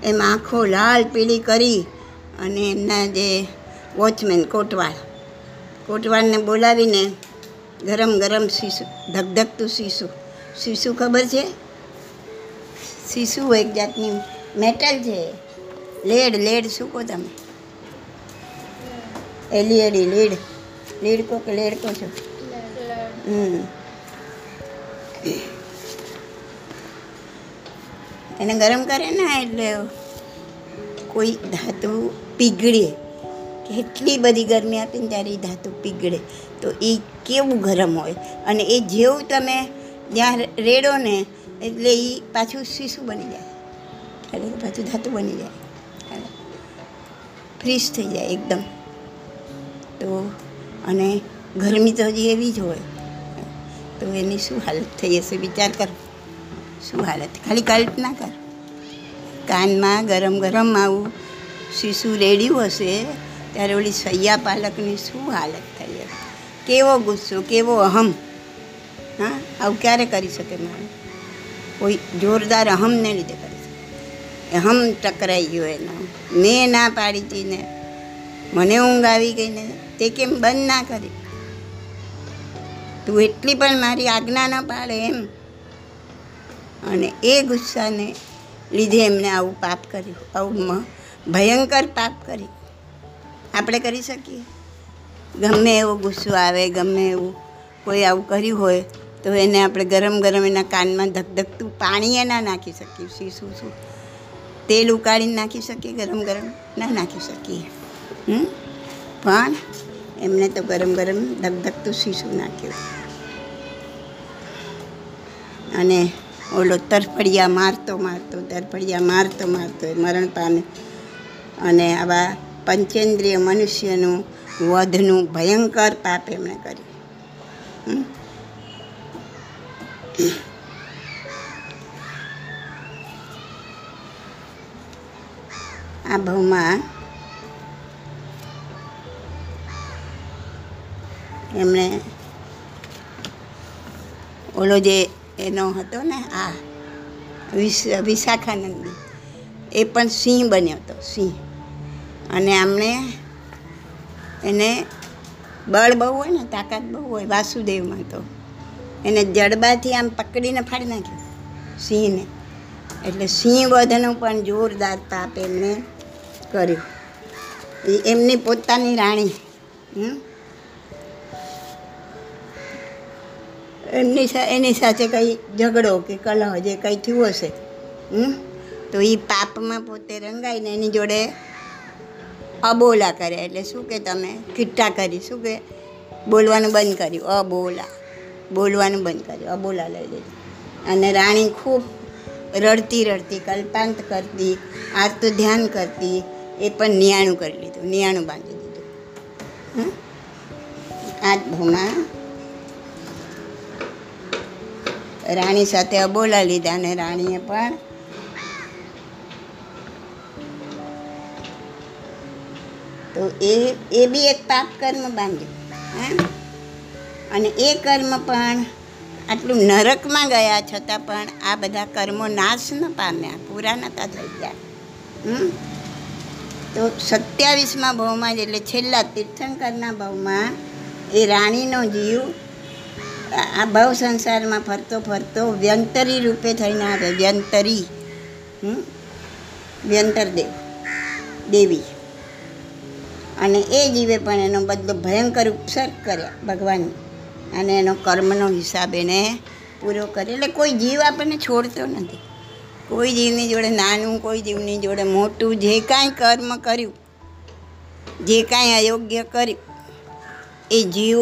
એમ આંખો લાલ પીળી કરી અને એમના જે વોચમેન કોટવાળ, કોટવાળને બોલાવીને ગરમ ગરમ શીશુ, ધગધગતું શીશુ શીશુ ખબર છે? શીશુ એક જાતની મેટલ છે? લેડ લેડ શું કહો તમે? એલઈડી લીડ લીડ કહો કે લેડ કહો છો? હમ. એને ગરમ કરે ને એટલે કોઈ ધાતુ પીગળે. કેટલી બધી ગરમી આપીને ત્યારે એ ધાતુ પીગળે. તો એ કેવું ગરમ હોય? અને એ જેવું તમે જ્યાં રેડો ને એટલે એ પાછું શીશું બની જાય. એટલે પાછું ધાતુ બની જાય. ફ્રીશ થઈ જાય એકદમ. તો અને ગરમી તો હજી એવી જ હોય. તો એની શું હાલત થઈ હશે વિચાર કરો. શું હાલત? ખાલી કલ્પના કર. કાનમાં ગરમ ગરમ આવું શીશું રેડ્યું હશે, ત્યારે ઓલી સૈયા પાલકની શું હાલત થઈ હશે? કેવો ગુસ્સો, કેવો અહમ? હા? આવું ક્યારે કરી શકે માણસ કોઈ જોરદાર અહમને લીધે કરી શકે. અહમ ટકરાઈ ગયો એનો. મેં ના પાડી હતી ને. મને ઊંઘ આવી ગઈ ને. તે કેમ બંધ ના કરી? તું એટલી પણ મારી આજ્ઞા ન પાડે એમ. અને એ ગુસ્સાને લીધે એમણે આવું પાપ કર્યું. આવું ભયંકર પાપ કર્યું. આપણે કરી શકીએ? ગમે એવો ગુસ્સો આવે, ગમે એવું કોઈ આવું કર્યું હોય તો એને આપણે ગરમ ગરમ એના કાનમાં ધકધકતું પાણી એના નાખી શકીએ શી શું? તેલ ઉકાળીને નાખી શકીએ, ગરમ ગરમ ના નાખી શકીએ? પણ એમને તો ગરમ ગરમ ધકધકતું શીશું નાખ્યું. અને ઓલો તરફડિયા મારતો મારતો, તરફડિયા મારતો મારતો એ મરણ પામે. અને આવા પંચેન્દ્રિય મનુષ્યનું વધનું ભયંકર પાપ એમણે કર્યું? આ ભાવમાં એમણે ઓલો જે એનો હતો ને, આ વિશ, વિશાખાનંદી, એ પણ સિંહ બન્યો હતો, સિંહ. અને આમણે એને બળ બહુ હોય ને, તાકાત બહુ હોય, વાસુદેવમાં તો. એને જડબાથી આમ પકડીને ફાડી નાખ્યો. સિંહને. એટલે સિંહ વધનું પણ જોરદાર તાપ એમણે કર્યું. એ એમની પોતાની રાણી? એમની એની સાથે કંઈ ઝઘડો કે કલહ જે કંઈ થયું હશે? તો એ પાપમાં પોતે રંગાઈને એની જોડે અબોલા કર્યા એટલે શું કે તમે? કિટ્ટા કરી. શું કે? બોલવાનું બંધ કર્યું. અબોલા. બોલવાનું બંધ કર્યું અબોલા લઈ લીધું અને રાણી ખૂબ રડતી રડતી કલ્પાંત કરતી, આરતું ધ્યાન કરતી, એ પણ નિયાણું કરી લીધું, નિયાણું બાંધી દીધું? આ ભૂમા રાણી સાથે અબોલા લીધા અને રાણીએ પણ તો એ એ બી એક પાપ કર્મ બાંધ્યું. હા અને એ કર્મ પણ આટલું નરકમાં ગયા છતાં પણ આ બધા કર્મો નાશ ન પામ્યા, પૂરા નહોતા થઈ ગયા. તો સત્યાવીસમાં ભાવમાં જ એટલે છેલ્લા તીર્થંકરના ભાવમાં એ રાણીનો જીવ આ ભાવ સંસારમાં ફરતો ફરતો વ્યંતરી રૂપે થઈને આવે વ્યંતરી? વ્યંતર દેવ, દેવી. અને એ જીવે પણ એનો બદલો ભયંકર ઉપસર્ગ કર્યા ભગવાન. અને એનો કર્મનો હિસાબ એને પૂરો કરે. એટલે કોઈ જીવ આપણને છોડતો નથી. કોઈ જીવની જોડે નાનું, કોઈ જીવની જોડે મોટું, જે કાંઈ કર્મ કર્યું, જે કાંઈ અયોગ્ય કર્યું, એ જીવ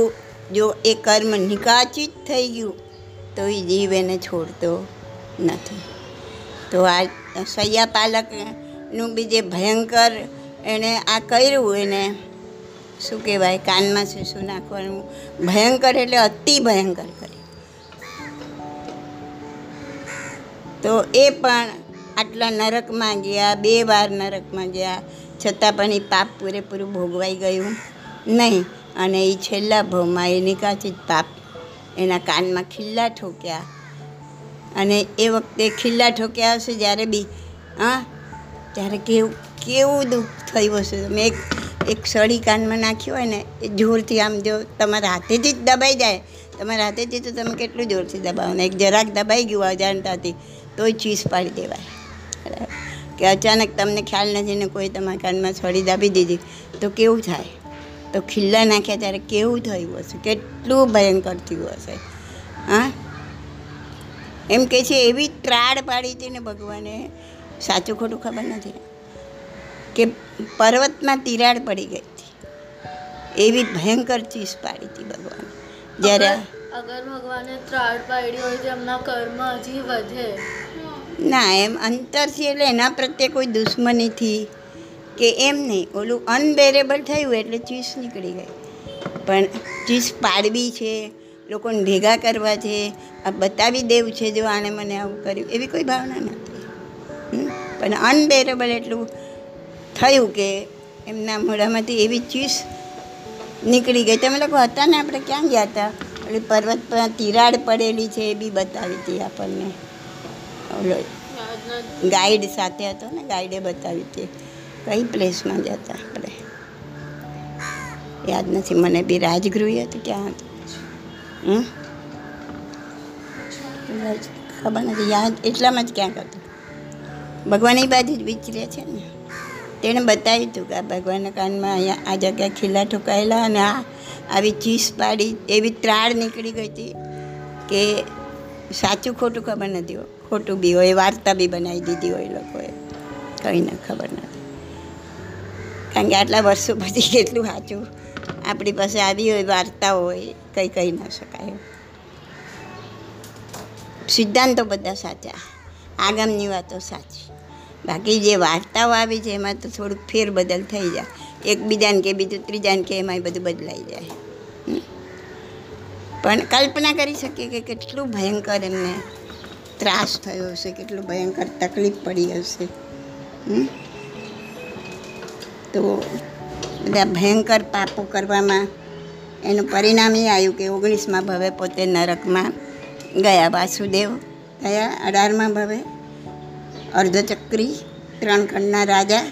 જો એ કર્મ નિકાચિત થઈ ગયું, તો એ જીવ એને છોડતો નથી. તો આ સૈયા પાલકનું બી જે ભયંકર એણે આ કર્યું એને શું કહેવાય, કાનમાં શું શું નાખવાનું? ભયંકર એટલે અતિ ભયંકર કરે. તો એ પણ આટલા નરકમાં ગયા, બે વાર નરકમાં ગયા, છતાં પણ એ પાપ પૂરેપૂરું ભોગવાઈ ગયું નહીં. અને એ છેલ્લા ભાવમાં એ જ પાપ એના કાનમાં ખિલ્લા ઠોક્યા. અને એ વખતે ખિલ્લા ઠોક્યા હશે જ્યારે બી, હા, ત્યારે કેવું કેવું દુઃખ થયું હશે. તમે એક એક સળી કાનમાં નાખી હોય ને, એ જોરથી આમ જો તમારા હાથેથી જ દબાઈ જાય, તમારા હાથેથી તો તમે કેટલું જોરથી દબાવો ને, એક જરાક દબાઈ ગયું અજાણતાથી, તોય ચીસ પાડી દેવાય. કે અચાનક તમને ખ્યાલ નથી ને કોઈ તમારા કાનમાં સળી દાબી દીધી, તો કેવું થાય? તો ખીલ્લા નાખ્યા ત્યારે કેવું થયું હશે? કેટલું ભયંકર થયું હશે? હા? એમ કે છે એવી ત્રાડ પાડી હતી ને ભગવાને, સાચું ખોટું ખબર નથી. કે પર્વતમાં તિરાડ પડી ગઈ હતી. એવી ભયંકર ચીસ પાડી હતી ભગવાન. જ્યારે અગર- ભગવાને ત્રાડ પાડી હોય તો એમના કર્મ હજી વધે. ના એમ અંતરથી એટલે એના પ્રત્યે કોઈ દુશ્મનીથી કે એમ નહીં. ઓલું અનબેરેબલ થયું એટલે ચીસ નીકળી ગઈ. પણ ચીસ પાડવી છે લોકોને ભેગા કરવા છે આ બતાવી દેવું છે જો આણે મને આવું કર્યું. એવી કોઈ ભાવના નથી. પણ અનબેરેબલ એટલું થયું કે એમના મોઢામાંથી એવી ચીસ નીકળી ગઈ. તમે લોકો હતા ને? આપણે ક્યાં ગયા હતા? એટલે પર્વત પર તિરાડ પડેલી છે એ બી બતાવી હતી આપણને. ઓલો ગાઈડ સાથે હતો ને, ગાઈડે બતાવી હતી. કઈ પ્લેસમાં જતા આપણે? યાદ નથી. મને બી રાજગૃહ હતું ક્યાં હતું? ખબર નથી. યાદ એટલામાં જ ક્યાંક હતું. ભગવાન એ બાજુ જ વિચરે છે ને? તેણે બતાવ્યું હતું કે આ ભગવાનના કાનમાં અહીંયા આ જગ્યાએ ખીલા ઠોકાયેલા અને આ આવી ચીસ પાડી એવી ત્રાળ નીકળી ગઈ હતી કે સાચું ખોટું ખબર નથી. ખોટું બી હોય, વાર્તા બી બનાવી દીધી હોય લોકોએ. કંઈ ન ખબર નથી. કારણ કે આટલા વર્ષો પછી કેટલું સાચું આપણી પાસે આવી હોય, વાર્તા હોય, કંઈ કહી ન શકાય. સિદ્ધાંતો બધા સાચા. આગામની વાતો સાચી. બાકી જે વાર્તાઓ આવી છે એમાં તો થોડુંક ફેરબદલ થઈ જાય એકબીજાને કે બીજું ત્રીજાને કે એમાંય બધું બદલાઈ જાય. પણ કલ્પના કરી શકીએ કે કેટલું ભયંકર એમને ત્રાસ થયો હશે, કેટલું ભયંકર તકલીફ પડી હશે? તો બધા ભયંકર પાપો કરવામાં એનું પરિણામ એ આવ્યું કે ઓગણીસમાં ભવે પોતે નરકમાં ગયા, વાસુદેવ થયા અઢારમાં ભવે અર્ધચક્રી, ત્રણ ખંડના રાજા,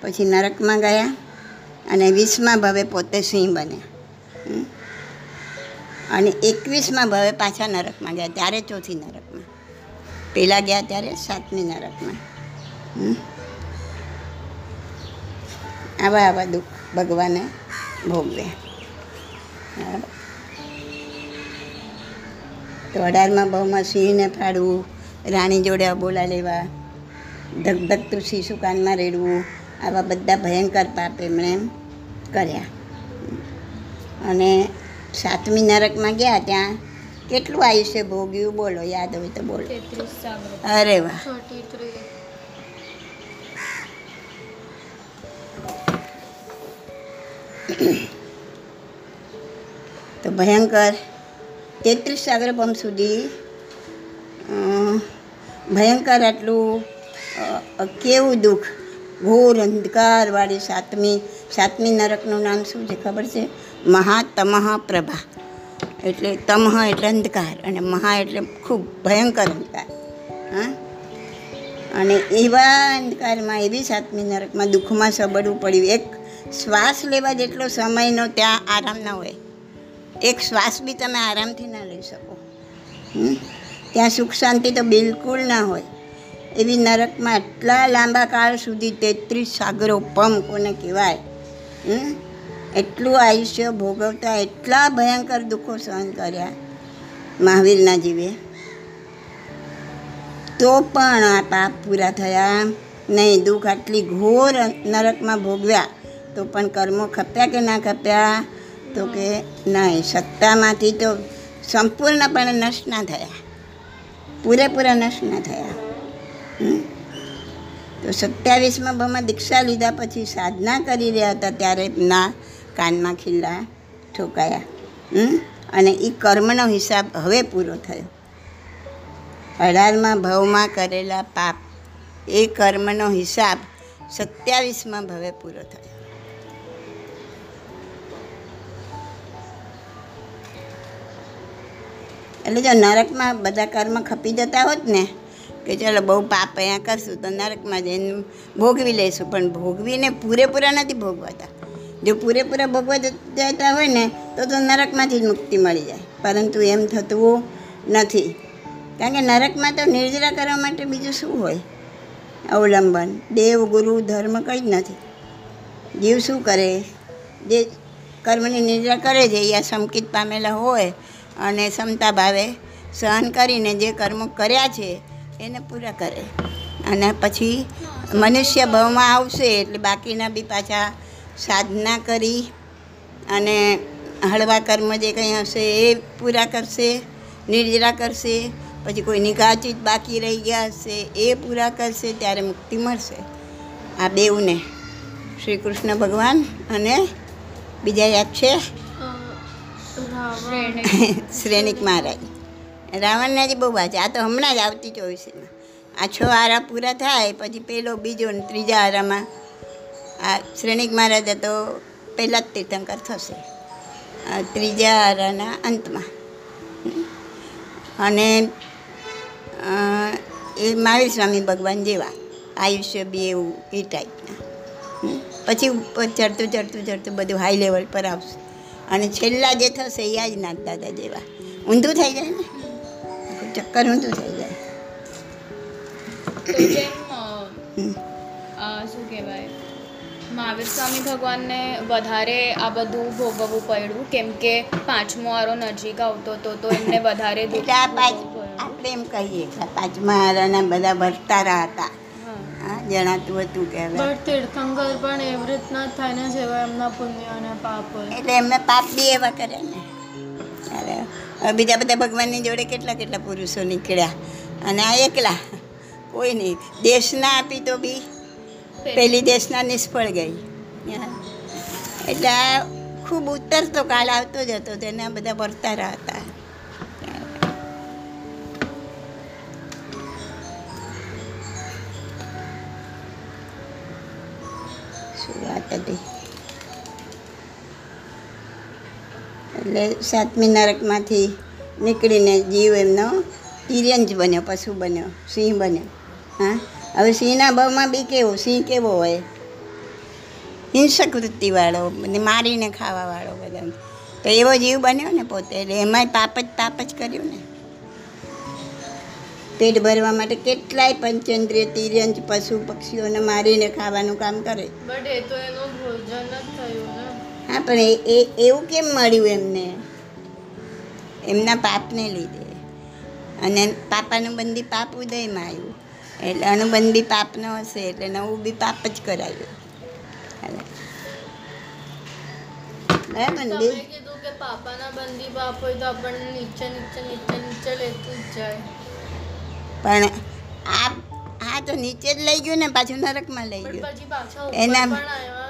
પછી નરકમાં ગયા અને વીસમાં ભાવે પોતે સિંહ બન્યા. અને એકવીસમાં ભાવે પાછા નરકમાં ગયા, ત્યારે ચોથી નરકમાં. પહેલાં ગયા ત્યારે સાતમી નરકમાં. આવા આવા દુઃખ ભગવાને ભોગવ્યા. તો અઢારમાં બહુમાં સિંહને ફાડવું, રાણી જોડે અબોલા લેવા ધગધગતું શીશુ કાનમાં રેડવું આવા બધા ભયંકર પાપ એમણે કર્યા. અને સાતમી નરકમાં ગયા ત્યાં કેટલું આયુષ્ય ભોગ્યું બોલો યાદ હોય તો બોલો. અરે વાહ. તો ભયંકર તેત્રીસ સાગર પંપ સુધી ભયંકર આટલું કેવું દુઃખ? ઘોર અંધકારવાળી સાતમી સાતમી નરકનું નામ શું છે ખબર છે? મહાતમહ પ્રભા. એટલે તમહ એટલે અંધકાર અને મહા એટલે ખૂબ ભયંકર અંધકાર. હા? અને એવા અંધકારમાં, એવી સાતમી નરકમાં દુઃખમાં સબડવું પડ્યું. એક શ્વાસ લેવા જેટલો સમયનો ત્યાં આરામ ન હોય. એક શ્વાસ બી તમે આરામથી ના લઈ શકો. ત્યાં સુખ શાંતિ તો બિલકુલ ના હોય. એવી નરકમાં એટલા લાંબા કાળ સુધી તેત્રીસ સાગરો પમ કોને કહેવાય? એટલું આયુષ્ય ભોગવતા એટલા ભયંકર દુઃખો સહન કર્યા મહાવીરના જીવે. તો પણ આ પાપ પૂરા થયા નહીં, દુઃખ આટલી ઘોર નરકમાં ભોગવ્યા. તો પણ કર્મો ખપ્યા કે ના ખપ્યા? તો કે નહીં, સત્તામાંથી તો સંપૂર્ણપણે નષ્ટ ના થયા. પૂરેપૂરા નષ્ટ ના થયા. તો સત્યાવીસમાં ભાવમાં દીક્ષા લીધા પછી સાધના કરી રહ્યા હતા ત્યારે ના કાનમાં ખીલ્લા ઠોકાયા. અને એ કર્મનો હિસાબ હવે પૂરો થયો. અઢારમાં ભાવમાં કરેલા પાપ, એ કર્મનો હિસાબ સત્યાવીસમાં ભવે પૂરો થયો. એટલે જો નરકમાં બધા કર્મ ખપી જતા હોત ને કે ચાલો બહુ પાપ અહીંયા કરશું તો નરકમાં જઈને ભોગવી લઈશું. પણ ભોગવીને પૂરેપૂરા નથી ભોગવાતા. જો પૂરેપૂરા ભોગવા જતા હોય ને, તો તો નરકમાંથી જ મુક્તિ મળી જાય. પરંતુ એમ થતું નથી. કારણ કે નરકમાં તો નિર્જરા કરવા માટે બીજું શું હોય? અવલંબન. દેવ, ગુરુ, ધર્મ કંઈ જ નથી. જીવ શું કરે? જે કર્મની નિર્જરા કરે છે, એ સમકિત પામેલા હોય અને ક્ષમતા ભાવે સહન કરીને જે કર્મો કર્યા છે એને પૂરા કરે. અને પછી મનુષ્ય ભાવમાં આવશે એટલે બાકીના બી પાછા સાધના કરી અને હળવા કર્મ જે કંઈ હશે એ પૂરા કરશે નિર્જરા કરશે પછી કોઈ નિગાચિત બાકી રહી ગયા હશે એ પૂરા કરશે ત્યારે મુક્તિ મળશે. આ બેઉને. શ્રી કૃષ્ણ ભગવાન અને બીજા યાદ છે? શ્રેણિક મહારાજ. રાવણના જ બહુ વાંચે આ તો હમણાં જ આવતી ચોવીસીમાં આ છ આરા પૂરા થાય, પછી પેલો, બીજો ને ત્રીજા આરામાં આ શ્રેણિક મહારાજ તો પહેલાં જ તીર્થંકર થશે. ત્રીજા આરાના અંતમાં. અને એ મહાવીર સ્વામી ભગવાન જેવા, આયુષ્ય બી એવું, એ ટાઈપના પછી ચડતું ચડતું ચડતું બધું હાઈ લેવલ પર આવશે. અને છેલ્લા જે થશે એ આ જ નાથ દાદા જેવા. ઊંધું થઈ જાય ને? ચક્કર ઊંધું થઈ જાય. શું કહેવાય? મહાવીર સ્વામી ભગવાનને વધારે આ બધું ભોગવવું પડ્યું. કેમ કે પાંચમો આરો નજીક આવતો હતો તો એમને વધારે દુઃખ એટલે આ પાંચ ભોગવવું આપણે એમ કહીએ કે પાંચમા આરાના બધા ભરતારા હતા. જણાતું હતું કે તીર્થંકર પણ એવી રીતના થાય ને જેવા એમના પુણ્ય અને પાપ એટલે એમને પાપ બી એવા કરે ને. બીજા બધા ભગવાનની જોડે કેટલા કેટલા પુરુષો નીકળ્યા? અને આ એકલા? કોઈ નહીં. દેશના આપી તો બી પહેલી દેશના નિષ્ફળ ગઈ. એટલે ખૂબ ઉતરતો કાળ આવતો જ હતો, તેના બધા ભરતારા હતા. શું વાત હતી? એટલે સાતમી નરકમાંથી નીકળીને જીવ એમનો તિર્યંજ બન્યો, પશુ બન્યો, સિંહ બન્યો. હા? હવે સિંહના ભાવમાં બી કેવો? સિંહ કેવો હોય? હિંસક વૃત્તિવાળો મારીને ખાવાવાળો બધા તો એવો જીવ બન્યો ને પોતે, એટલે એમાંય પાપ જ પાપ જ કર્યું ને. પેટ ભરવા માટે કેટલાય પંચેન્દ્રિય, તિર્યંજ, પશુ પક્ષીઓને મારીને ખાવાનું કામ કરે. તો એનું ભોજન જ થયું હા પણ એ એવું કેમ મળ્યું એમને? એમના પાપને લીધે. અને પાપાનું બંદી પાપ ઉદયમાં આવ્યું. એટલે અનુબંધી પાપ ન હશે એટલે નવું બી પાપ જ કરાયું. બરાબર ને કે પાપાના બંદી પાપ હોય તો આપણને નીચે નીચે નીચે નીચે લેતું જ જાય. પણ આ આ તો નીચે જ લઈ ગયું ને પાછું નરકમાં લઈ ગયું. એના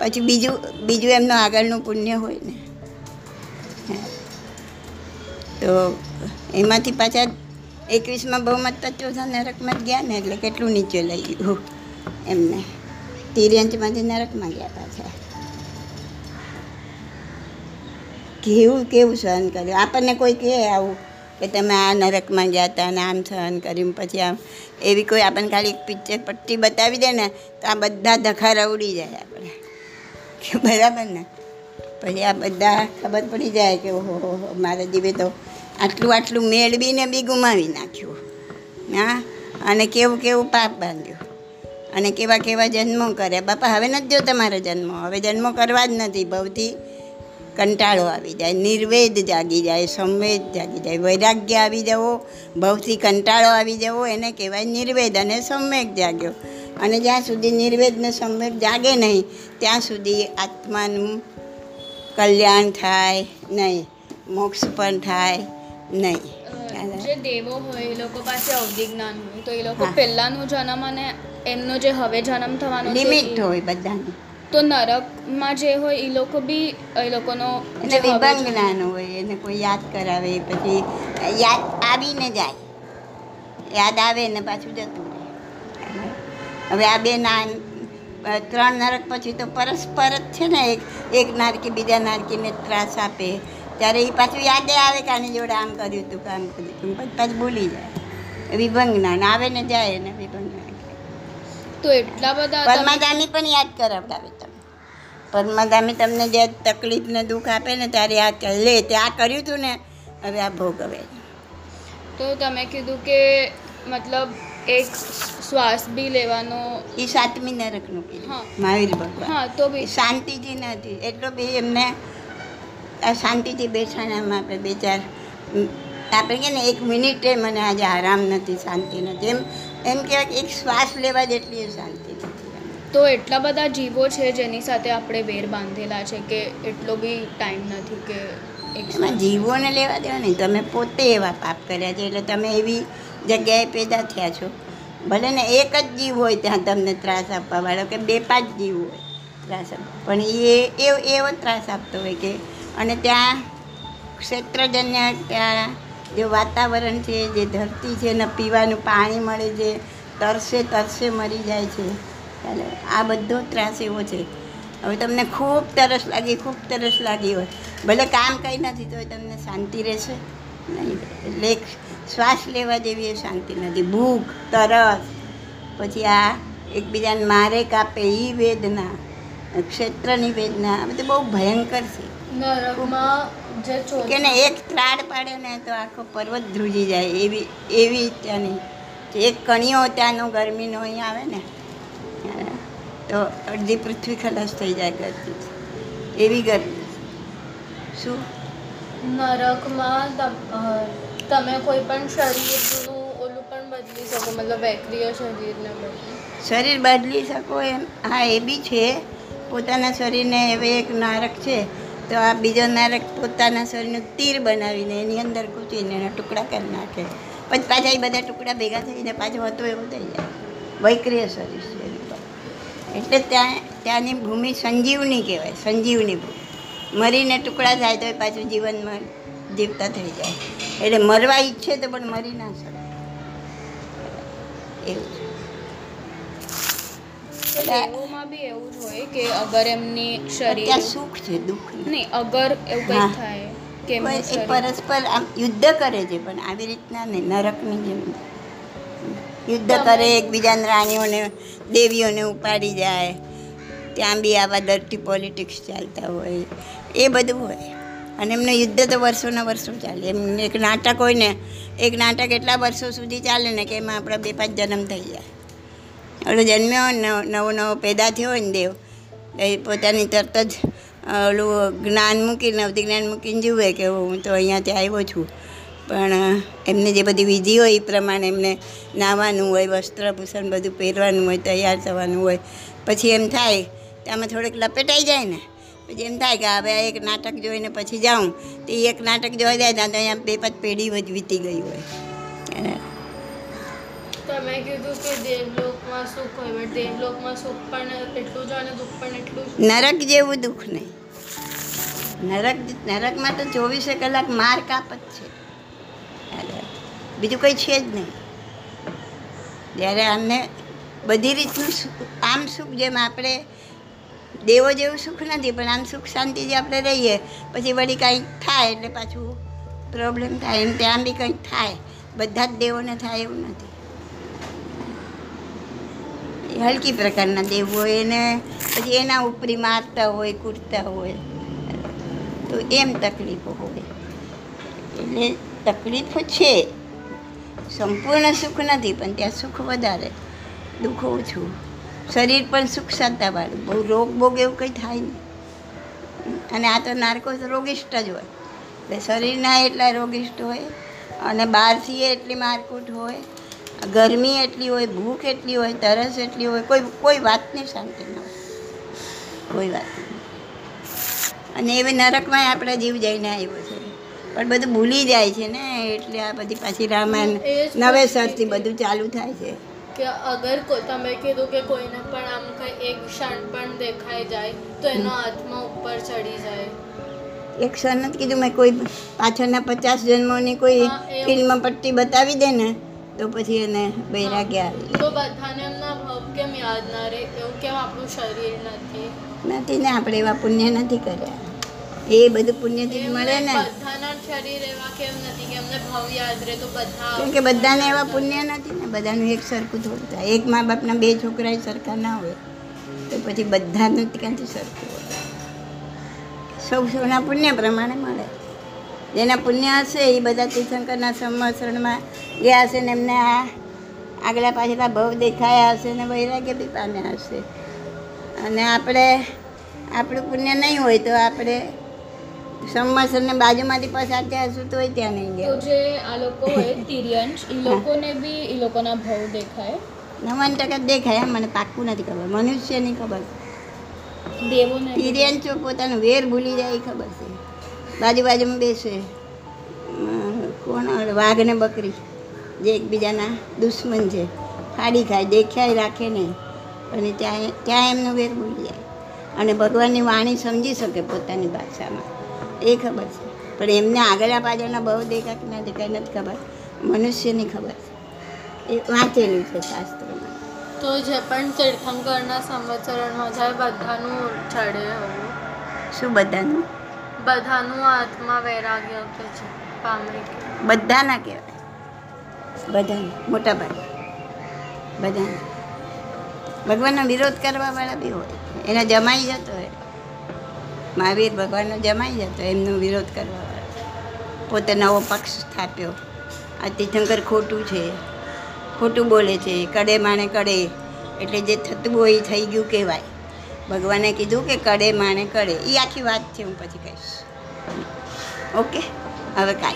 પછી બીજું બીજું એમનું આગળનું પુણ્ય હોય ને. તો એમાંથી પાછા એકવીસમાં બહુમત ચોથા નરકમાં જ ગયા ને એટલે કેટલું નીચે લઈ ગયું. એમને. તિર્યંચમાંથી નરકમાં ગયા પાછા. કેવું કેવું સહન કર્યું? આપણને કોઈ કહે આવું. કે તમે આ નરકમાં ગયા હતા અને આમ સહન કર્યું. પછી આમ એવી કોઈ આપણને ખાલી પિક્ચર પટ્ટી બતાવી દે ને, તો આ બધા ધખારા ઉડી જાય આપણે. બરાબર ને? પછી આ બધા ખબર પડી જાય કે ઓહો મારા જીવે તો આટલું આટલું મેળવીને બી ગુમાવી નાખ્યું. હા? અને કેવું કેવું પાપ બાંધ્યું. અને કેવા કેવા જન્મો કર્યા. બાપા, હવે નથી જો તમારો જન્મો. હવે જન્મો કરવા જ નથી. ભવથી કંટાળો આવી જાય નિર્વેદ જાગી જાય સંવેદ જાગી જાય વૈરાગ્ય આવી જવો ભવથી કંટાળો આવી જવો એને કહેવાય નિર્વેદ અને સંવેગ જાગ્યો. અને જ્યાં સુધી નિર્વેદ ને સંવેગ જાગે નહીં ત્યાં સુધી આત્માનું કલ્યાણ થાય નહીં મોક્ષ પણ થાય નહીં. જે દેવો હોય એ લોકો પાસે અવધિ જ્ઞાન હોય તો એ લોકો પહેલાનો જન્મ અને એમનો જે હવે જન્મ થવાનો લિમિટ હોય બધાની. તો નરકમાં જે હોય એ લોકો બી એ લોકોનો એટલે વિભંગ જ્ઞાન હોય એને કોઈ યાદ કરાવે પછી યાદ આવીને જાય. યાદ આવે ને પાછું જતું હવે આ બે ના ત્રણ નરક પછી તો પરસ્પર જ છે ને એક એક નારકી બીજા નારકીને ત્રાસ આપે. ત્યારે એ પાછું યાદે આવે કે આની જોડે આમ કર્યું હતું કામ કર્યું હતું પછી પાછું ભૂલી જાય. વિભંગ જ્ઞાન આવે ને જાય એને વિભંગ. તો એટલા બધા પરમાદામી પણ યાદ કરાવડાવે તમે. પરમાદામી તમને જે તકલીફ ને દુઃખ આપે ને ત્યારે યાદ કરે લે તે આ કર્યું હતું ને હવે આ ભોગવે તો તમે કીધું કે મતલબ એક શ્વાસ બી લેવાનો એ સાતમી નરકનું કીધું. હા. મહાવીર ભગવાન. હા તો બી શાંતિથી નથી એટલો બી એમને આ શાંતિથી બેસાણામાં આપણે બે ચાર આપણે કે ને એક મિનિટે મને આજે આરામ નથી શાંતિ નથી. એમ એમ કહેવાય કે એક શ્વાસ લેવા જેટલી શાંતિ તો એટલા બધા જીવો છે જેની સાથે આપણે વેર બાંધેલા છે કે એટલો બી ટાઈમ નથી કે એમાં જીવોને લેવા દેવા નહીં તમે પોતે એવા પાપ કર્યા છે એટલે તમે એવી જગ્યાએ પેદા થયા છો. ભલે ને એક જ જીવ હોય ત્યાં તમને ત્રાસ આપવા વાળો કે બે પાંચ જીવ હોય ત્રાસ આપવા પણ એ એવો ત્રાસ આપતો હોય કે અને ત્યાં ક્ષેત્રજન્ય ત્યાં જે વાતાવરણ છે, જે ધરતી છે ને પીવાનું પાણી મળે છે, તરસે તરસે મરી જાય છે. ચાલો આ બધો ત્રાસ એવો છે. હવે તમને ખૂબ તરસ લાગી, ખૂબ તરસ લાગી હોય. ભલે કામ કંઈ નથી તો તમને શાંતિ રહેશે. નહીં, એટલે શ્વાસ લેવા જેવી એ શાંતિ નથી. ભૂખ, તરસ, પછી આ એકબીજાને મારે કાપે એ વેદના, ક્ષેત્રની વેદના, આ બધું બહુ ભયંકર છે. નરકમાં જે કે ને એક ત્રાડ પાડે ને તો આખો પર્વત ધ્રુજી જાય એવી એવી ત્યાંની. એક કણીઓ ત્યાંનો ગરમીનો અહીં આવે ને તો અડધી પૃથ્વી ખલાસ થઈ જાય ગરમી. એવી ગરમી. શું? નરકમાં તમ- તમે કોઈ પણ શરીરનું ઓલું પણ બદલી શકો મતલબ વેક્રિય શરીરને બદલી. શરીર બદલી શકો એમ. હા એ બી છે. પોતાના શરીરને હવે એક નારક છે. તો આ બીજો નારક પોતાના શરીરનું તીર બનાવીને એની અંદર કૂચીને એના ટુકડા કરી નાખે. પછી પાછા એ બધા ટુકડા ભેગા થઈને પાછું હતો એવું થઈ જાય. વૈક્રિય શરીર છે એટલે ત્યાં, ત્યાંની ભૂમિ સંજીવની કહેવાય, સંજીવની ભૂમિ. મરીને ટુકડા થાય તો પાછું જીવનમાં જીવતા થઈ જાય. એટલે મરવા ઈચ્છે તો પણ મરી ના શકે. એવું છે. તો દેવોમાં બી એવું જ હોય કે અગર એમની શરીર સુખ છે દુઃખ નહીં. અગર એવું કંઈ થાય કે એમનું પરસ્પર આમ યુદ્ધ કરે છે પણ આવી રીતના ને નરકની જેમ. યુદ્ધ કરે એકબીજાને રાણીઓને દેવીઓને ઉપાડી જાય. ત્યાં બી આવા ડર્ટી પોલિટિક્સ ચાલતા હોય. એ બધું હોય. અને એમને યુદ્ધ તો વર્ષોના વર્ષો ચાલે. એમ એક નાટક હોય ને એક નાટક એટલા વર્ષો સુધી ચાલે ને કે એમાં આપણા બે પાંચ જન્મ થઈ જાય. ઓલો જન્મ્યો નવો નવો પેદા થયો હોય ને દેવ, એ પોતાની તરત જ ઓલું જ્ઞાન મૂકીને નવતી જ્ઞાન મૂકીને જુએ કે હું તો અહીંયાથી આવ્યો છું. પણ એમને જે બધી વિધિ હોય એ પ્રમાણે એમને નાહવાનું હોય વસ્ત્રભૂષણ બધું પહેરવાનું હોય, તૈયાર થવાનું હોય. પછી એમ થાય કે આમાં થોડુંક લપેટાઈ જાય ને. પછી એમ થાય કે હવે આ એક નાટક જોઈને પછી જાઉં. તો એ એક નાટક જોઈ જાય તો અહીંયા બે પાંચ પેઢી વીતી ગઈ હોય. તમે કીધું કે દેવલોકમાં સુખ હોય બટ દેવલોકમાં સુખ પણ એટલું જ અને દુઃખ પણ એટલું જ નરક જેવું દુઃખ નહીં. નરક, નરકમાં તો ચોવીસે કલાક માર કાપ જ છે. બીજું કંઈ છે જ નહીં. જ્યારે અમને બધી રીતનું સુખ, આમ સુખ જેમ આપણે દેવો જેવું સુખ નથી, પણ આમ સુખ શાંતિથી આપણે રહીએ, પછી વળી કાંઈક થાય એટલે પાછું પ્રોબ્લેમ થાય, એમ ત્યાં બી કંઈક થાય. બધા જ દેવોને થાય એવું નથી. હલકી પ્રકારના દેવ હોય એને, પછી એના ઉપરી મારતા હોય કૂટતા હોય, તો એમ તકલીફો હોય. એટલે તકલીફો છે. સંપૂર્ણ સુખ નથી, પણ ત્યાં સુખ વધારે, દુઃખ ઓછું. શરીર પણ સુખ શાંતાવાળું બહુ રોગ બોગ એવું કંઈ થાય નહીં. અને આ તો નારકો રોગિષ્ટ જ હોય. એટલે શરીરના એટલા રોગિષ્ટ હોય અને બહારથી એટલી મારકૂટ હોય ગરમી એટલી હોય ભૂખ એટલી હોય તરસ એટલી હોય કોઈ કોઈ વાતની શાંતિ ન હોય. કોઈ વાત અને એવી નરકમાં આપણા જીવ જઈને આવ્યો છે. પણ બધું ભૂલી જાય છે ને એટલે આ બધી પાછી રામાયણ જ નવેસરથી બધું ચાલુ થાય છે. કે અગર તમે કીધું કે કોઈને પણ આમ કંઈ એક ક્ષણ પણ દેખાઈ જાય તો એનો આત્મા ઉપર ચડી જાય. એક ક્ષણ નથી કીધું મેં કોઈ પાછળના પચાસ જન્મોની કોઈ ફિલ્મ પટ્ટી બતાવી દે ને તો પછી એને વૈરાગ્ય આવી તો બધાને એમના ભાવ કેમ યાદ ના રહે? એવું કેમ આપણું શરીર નથી? નથી ને આપણે એવા પુણ્ય નથી કર્યા. એ બધું પુણ્યથી મળે ને. બધાના શરીર એવા કેમ નથી કે એમને ભાવ યાદ રહે તો બધા કેમ કે બધાને એવા પુણ્ય નથી ને બધાનું એક સરખું થોડું થાય. એક મા બાપના બે છોકરા સરખા ના હોય તો પછી બધાનું ક્યાંથી સરખું હોય. સૌ સૌના પુણ્ય પ્રમાણે મળે. જેના પુણ્ય હશે એ બધા તીર્થંકરના સંવત્સરણમાં ગયા હશે ને એમને આ આગલા પાછલા ભવ દેખાયા હશે ને વૈરાગ્ય બી પામ્યા હશે. અને આપણે આપણું પુણ્ય નહીં હોય તો આપણે સંવત્સરને બાજુમાંથી પસાર થયા હશું તોય ત્યાં નહીં ગયા. જે આ લોકો તિર્યંશ એ લોકોને બી એ લોકોના ભવ દેખાય? નવાન ટકા દેખાય મને પાક્કું નથી ખબર મનુષ્યની ખબર. દેવોને તિર્યંશો પોતાનું વેર ભૂલી જાય એ ખબર છે. બાજુ બાજુમાં બેસે કોણ વાઘ ને બકરી. જે એકબીજાના દુશ્મન છે. ફાડી ખાય દેખ્યાય રાખે નહીં. અને ત્યાં ત્યાં એમનું વેર ભૂલી જાય. અને ભગવાનની વાણી સમજી શકે પોતાની ભાષામાં. એ ખબર છે. પણ એમને આગળના પાછળના બહુ દેખા કે ના દેખાય નથી ખબર. મનુષ્યની ખબર છે. એ વાંચેલું છે શાસ્ત્રમાં. તો જે પણ તીર્થંકરના સંવત્સરણમાં જાય બધાનું ચડે શું બધાનું? બધાનું આત્મા વૈરાગ્ય છે પામે બધાના કહેવાય. બધાને, મોટા ભાઈ બધાને. ભગવાનનો વિરોધ કરવાવાળા બી હોય. એને જમાઈ જતો હોય. મહાવીર ભગવાનનો જમાઈ જતો એમનો વિરોધ કરવાવાળા. પોતે નવો પક્ષ સ્થાપ્યો. આ તીર્થંકર ખોટું છે. ખોટું બોલે છે. કડે માણે કડે. એટલે જે થતું હોય એ થઈ ગયું કહેવાય. ભગવાને કીધું કે કડે માણે કડે એ આખી વાત છે, હું પછી કહીશ. ઓકે? હવે કાંઈ.